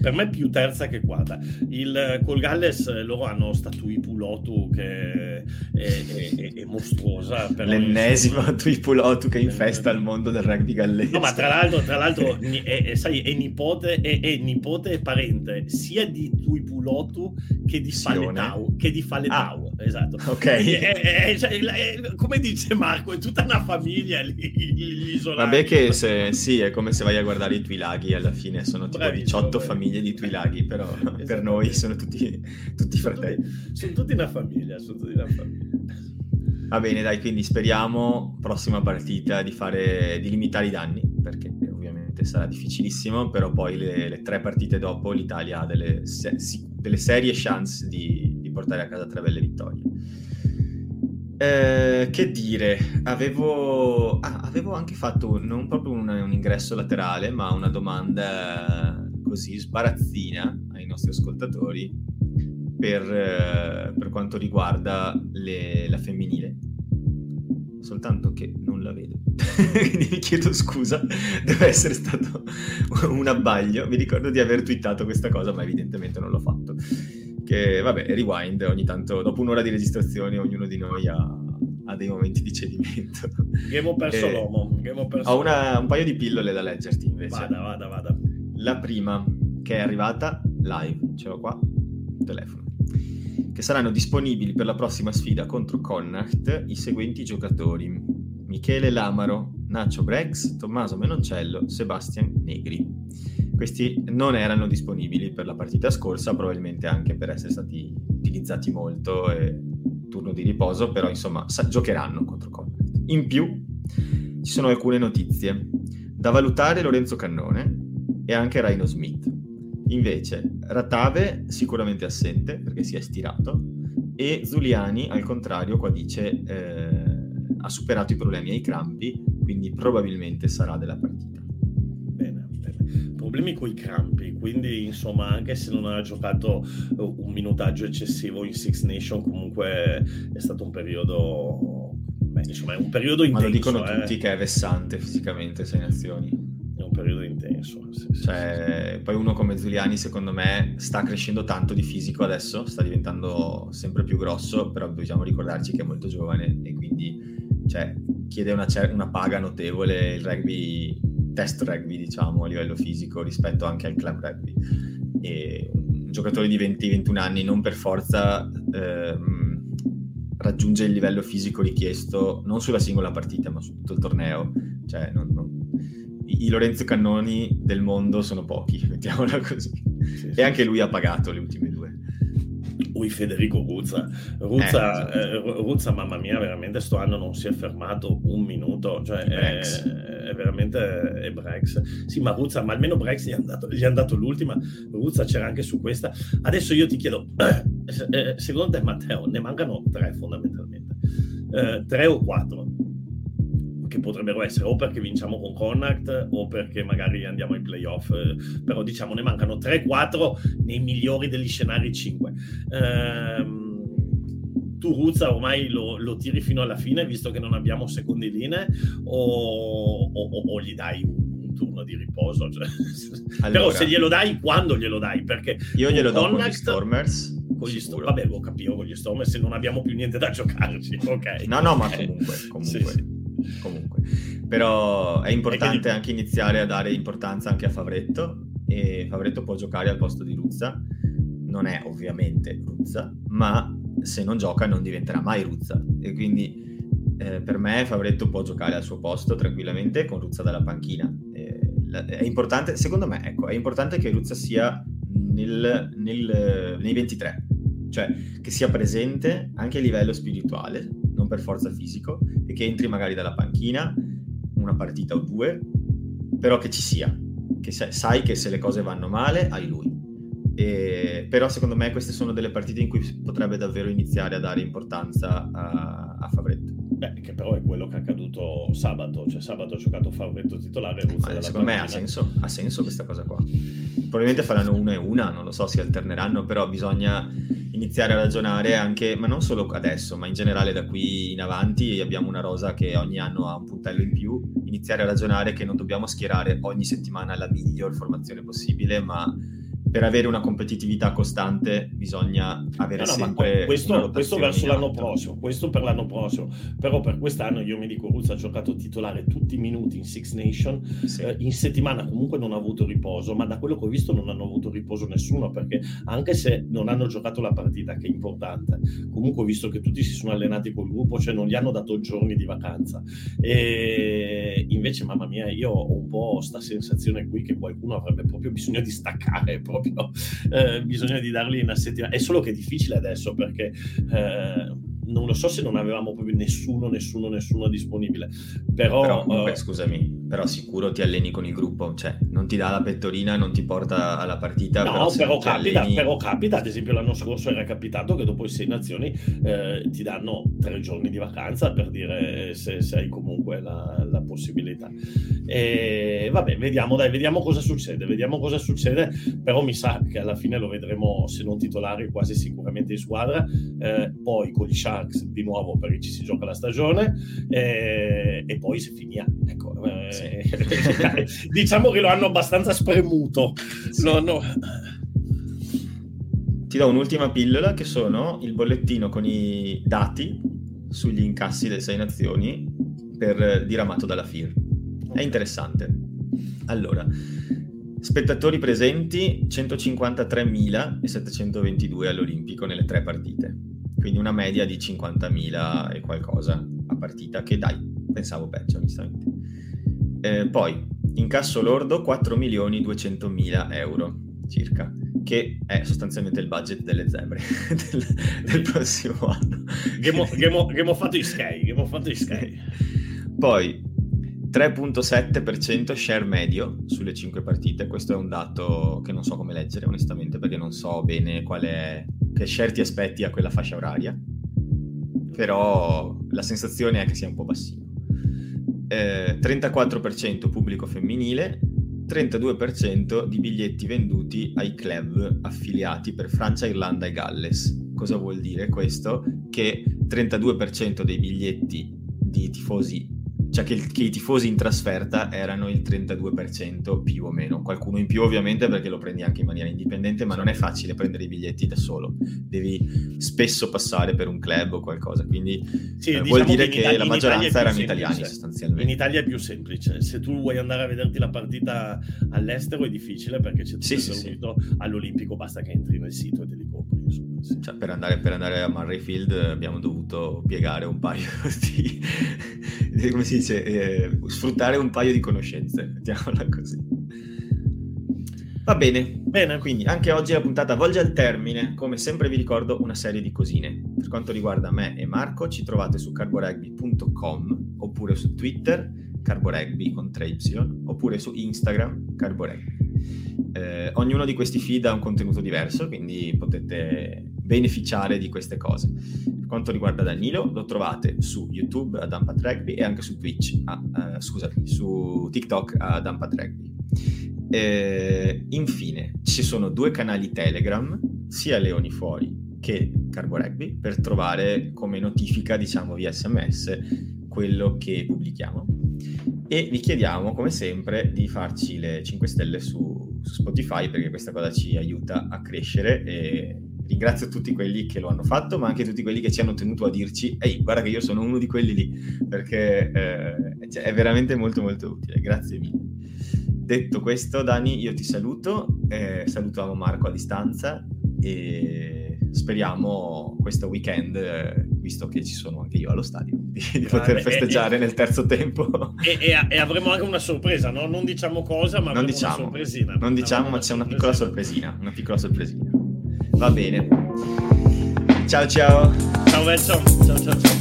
Per me più terza che quarta. Il, col Galles loro hanno Statui Pulotu che è, è, è, è mostruosa. L'ennesima Tuipulotu che infesta il mondo del rugby gallese. No, ma tra l'altro, tra l'altro è, sai, è nipote, è, nipote e parente sia di Tuipulotu che di Faletau. Che di Faletau, ah, esatto. Ok. Cioè, come dice Marco, è tutta una famiglia lì, isolata. Vabbè che se, sì, è come se vai a guardare i Tuilaghi alla fine, sono tipo Bravissimo, 18 famiglie di Tuilaghi, però per noi sono tutti, tutti fratelli. Sono tutti, sono tutti una famiglia, sono tutti una Va bene, dai, quindi speriamo, prossima partita, di, fare, di limitare i danni, perché ovviamente sarà difficilissimo, però poi le, le tre partite dopo l'Italia ha delle, se, delle serie chance di, di, portare a casa tre belle vittorie. Eh, che dire, avevo, ah, avevo, anche fatto non proprio un, un ingresso laterale, ma una domanda così sbarazzina ai nostri ascoltatori per, eh, per quanto riguarda le, la femminile. Soltanto che non la vedo. Quindi mi chiedo scusa, deve essere stato un abbaglio. Mi ricordo di aver twittato questa cosa, ma evidentemente non l'ho fatto. Che vabbè, rewind ogni tanto, dopo un'ora di registrazione, ognuno di noi ha, ha dei momenti di cedimento. Abbiamo perso eh, l'uomo. Perso ho una, un paio di pillole da leggerti invece. Vada, vada, vada. La prima, che è arrivata live, ce l'ho qua, telefono che saranno disponibili per la prossima sfida contro Connacht i seguenti giocatori: Michele Lamaro, Nacio Brex, Tommaso Menoncello, Sebastian Negri. Questi non erano disponibili per la partita scorsa, probabilmente anche per essere stati utilizzati molto e turno di riposo, però insomma sa- giocheranno contro Connacht. In più ci sono alcune notizie. Da valutare Lorenzo Cannone e anche Raino Smith Invece, Ratave sicuramente assente perché si è stirato e Zuliani, al contrario, qua dice eh, ha superato i problemi ai crampi, quindi probabilmente sarà della partita. Problemi con i crampi, quindi insomma anche se non ha giocato un minutaggio eccessivo in Six Nation, comunque è stato un periodo... Beh, insomma, è un periodo intenso. Ma lo dicono eh. tutti che è vessante fisicamente sei nazioni un periodo intenso. Sì, cioè, sì. Poi uno come Giuliani, secondo me, sta crescendo tanto di fisico adesso, sta diventando sempre più grosso, però dobbiamo ricordarci che è molto giovane e quindi cioè, chiede una, una paga notevole il rugby, test rugby, diciamo, a livello fisico rispetto anche al club rugby. E un giocatore di 20-21 anni non per forza... Ehm, raggiunge il livello fisico richiesto non sulla singola partita ma su tutto il torneo cioè non, non, i Lorenzo Cannoni del mondo sono pochi, mettiamola così. Sì, sì. E anche lui ha pagato le ultime due. Ui, Federico Ruzza. Ruzza, eh, eh, Ruzza, mamma mia, veramente sto anno non si è fermato un minuto. Cioè, è, è, veramente è Brex. Sì, ma Ruzza, ma almeno Brex gli è andato, gli è andato l'ultima. Ruzza c'era anche su questa. Adesso io ti chiedo, eh, secondo te, Matteo, ne mancano tre fondamentalmente? Eh, tre o quattro? che potrebbero essere o perché vinciamo con Connacht o perché magari andiamo ai playoff, eh, però diciamo ne mancano 3-4 nei migliori degli scenari 5. Ehm, tu Ruzza ormai lo, lo, tiri fino alla fine visto che non abbiamo secondi linee o, o, o gli dai un turno di riposo? Cioè, allora, però se glielo dai, quando glielo dai? Perché io glielo do con gli Stormers con gli Stormers. Vabbè, lo capivo con gli Stormers se non abbiamo più niente da giocarci. Ok. No, no, ma comunque, comunque. Sì, sì comunque. Però è importante anche iniziare a dare importanza anche a Favretto e Favretto può giocare al posto di Ruzza. Non è ovviamente Ruzza, ma se non gioca non diventerà mai Ruzza. E quindi eh, per me Favretto può giocare al suo posto tranquillamente con Ruzza dalla panchina. Eh, è importante, secondo me, ecco, è importante che Ruzza sia nel, nel, nei 23, cioè che sia presente anche a livello spirituale, non per forza fisico, e che entri magari dalla panchina una partita o due, però che ci sia, che sai che se le cose vanno male hai lui. E, però secondo me queste sono delle partite in cui potrebbe davvero iniziare a dare importanza a, a Favretto. Beh, che però è quello che è accaduto sabato, cioè sabato ha giocato Favretto titolare. Ma secondo me ha senso, ha senso questa cosa qua. Probabilmente faranno una e una, non lo so, si alterneranno, però bisogna iniziare a ragionare anche, ma non solo adesso, ma in generale da qui in avanti abbiamo una rosa che ogni anno ha un puntello in più, iniziare a ragionare che non dobbiamo schierare ogni settimana la miglior formazione possibile, ma per avere una competitività costante bisogna avere no, no, sempre questo, questo verso l'anno prossimo questo per l'anno prossimo. Però per quest'anno io mi dico Ruzza ha giocato titolare tutti i minuti in Six Nation sì. eh, in settimana comunque non ha avuto riposo ma da quello che ho visto non hanno avuto riposo nessuno perché anche se non hanno giocato la partita che è importante comunque ho visto che tutti si sono allenati col gruppo cioè non gli hanno dato giorni di vacanza. E invece mamma mia io ho un po' sta sensazione qui che qualcuno avrebbe proprio bisogno di staccare proprio proprio eh, bisogna di dargli una settimana. È solo che è difficile adesso perché eh, non lo so se non avevamo proprio nessuno, nessuno, nessuno disponibile. Però, però comunque, uh, scusami, però sicuro ti alleni con il gruppo, cioè non ti dà la pettorina, non ti porta alla partita. No, però, però capita, alleni... però capita, ad esempio l'anno scorso era capitato che dopo i sei nazioni eh, ti danno tre giorni di vacanza per dire se, se hai comunque la, la, possibilità. E vabbè, vediamo, dai, vediamo cosa succede, vediamo cosa succede, però mi sa che alla fine lo vedremo se non titolare quasi sicuramente in squadra, eh, poi con gli Sharks Sharks di nuovo perché ci si gioca la stagione eh, e poi si finirà. Ecco, eh, sì. diciamo che lo hanno abbastanza spremuto. Sì. Lo hanno... Ti do un'ultima pillola che sono il bollettino con i dati sugli incassi delle sei nazioni per diramato dalla FIR. È interessante. Allora, spettatori presenti 153.722 all'Olimpico nelle tre partite quindi una media di 50.000 e qualcosa a partita, che dai, pensavo peggio onestamente. Eh, poi, incasso lordo 4.200.000 euro circa, che è sostanzialmente il budget delle zebre del, del prossimo anno. Game of, game of, game of fatto Sky, Game of fatto Sky. Poi 3.7% share medio sulle 5 partite, questo è un dato che non so come leggere onestamente perché non so bene quale che share ti aspetti a quella fascia oraria, però la sensazione è che sia un po' bassino. Eh, 34% pubblico femminile, 32% di biglietti venduti ai club affiliati per Francia, Irlanda e Galles. Cosa vuol dire questo? Che 32% dei biglietti di tifosi cioè che, che, i tifosi in trasferta erano il 32% più o meno, qualcuno in più ovviamente perché lo prendi anche in maniera indipendente, ma non è facile prendere i biglietti da solo, devi spesso passare per un club o qualcosa, quindi sì, eh, diciamo vuol dire che, che la maggioranza erano italiani sostanzialmente. In Italia è più semplice, se tu vuoi andare a vederti la partita all'estero è difficile perché c'è tutto sì, sì, sì. all'Olimpico, basta che entri nel sito e te li compri. Insomma, sì. cioè, per, andare, per andare a Murrayfield abbiamo dovuto piegare un paio di... come si dice, eh, sfruttare un paio di conoscenze, mettiamola così. Va bene, bene, quindi anche oggi la puntata volge al termine. Come sempre vi ricordo una serie di cosine. Per quanto riguarda me e Marco, ci trovate su carborugby.com oppure su Twitter, carborugby con 3Y, oppure su Instagram, carborugby. Eh, ognuno di questi feed ha un contenuto diverso, quindi potete beneficiare di queste cose. Per quanto riguarda Danilo, lo trovate su YouTube ad Ampat Rugby e anche su Twitch, a, uh, scusami, su TikTok ad Ampat Rugby. Eh, infine, ci sono due canali Telegram, sia Leoni Fuori che Carbo Rugby, per trovare come notifica, diciamo, via sms quello che pubblichiamo. E vi chiediamo, come sempre, di farci le 5 stelle su, su Spotify perché questa cosa ci aiuta a crescere e ringrazio tutti quelli che lo hanno fatto, ma anche tutti quelli che ci hanno tenuto a dirci, ehi, guarda che io sono uno di quelli lì, perché eh, cioè, è veramente molto molto utile. Grazie mille. Detto questo, Dani, io ti saluto, eh, salutiamo Marco a distanza e speriamo questo weekend, eh, visto che ci sono anche io allo stadio, di, di poter festeggiare e, nel terzo tempo. E, e, avremo anche una sorpresa, no? Non diciamo cosa, ma non diciamo, una sorpresina. Non diciamo, ma c'è una piccola sorpresina, una piccola sorpresina. Va bene. Ciao ciao. Ciao Verso. Ciao ciao ciao.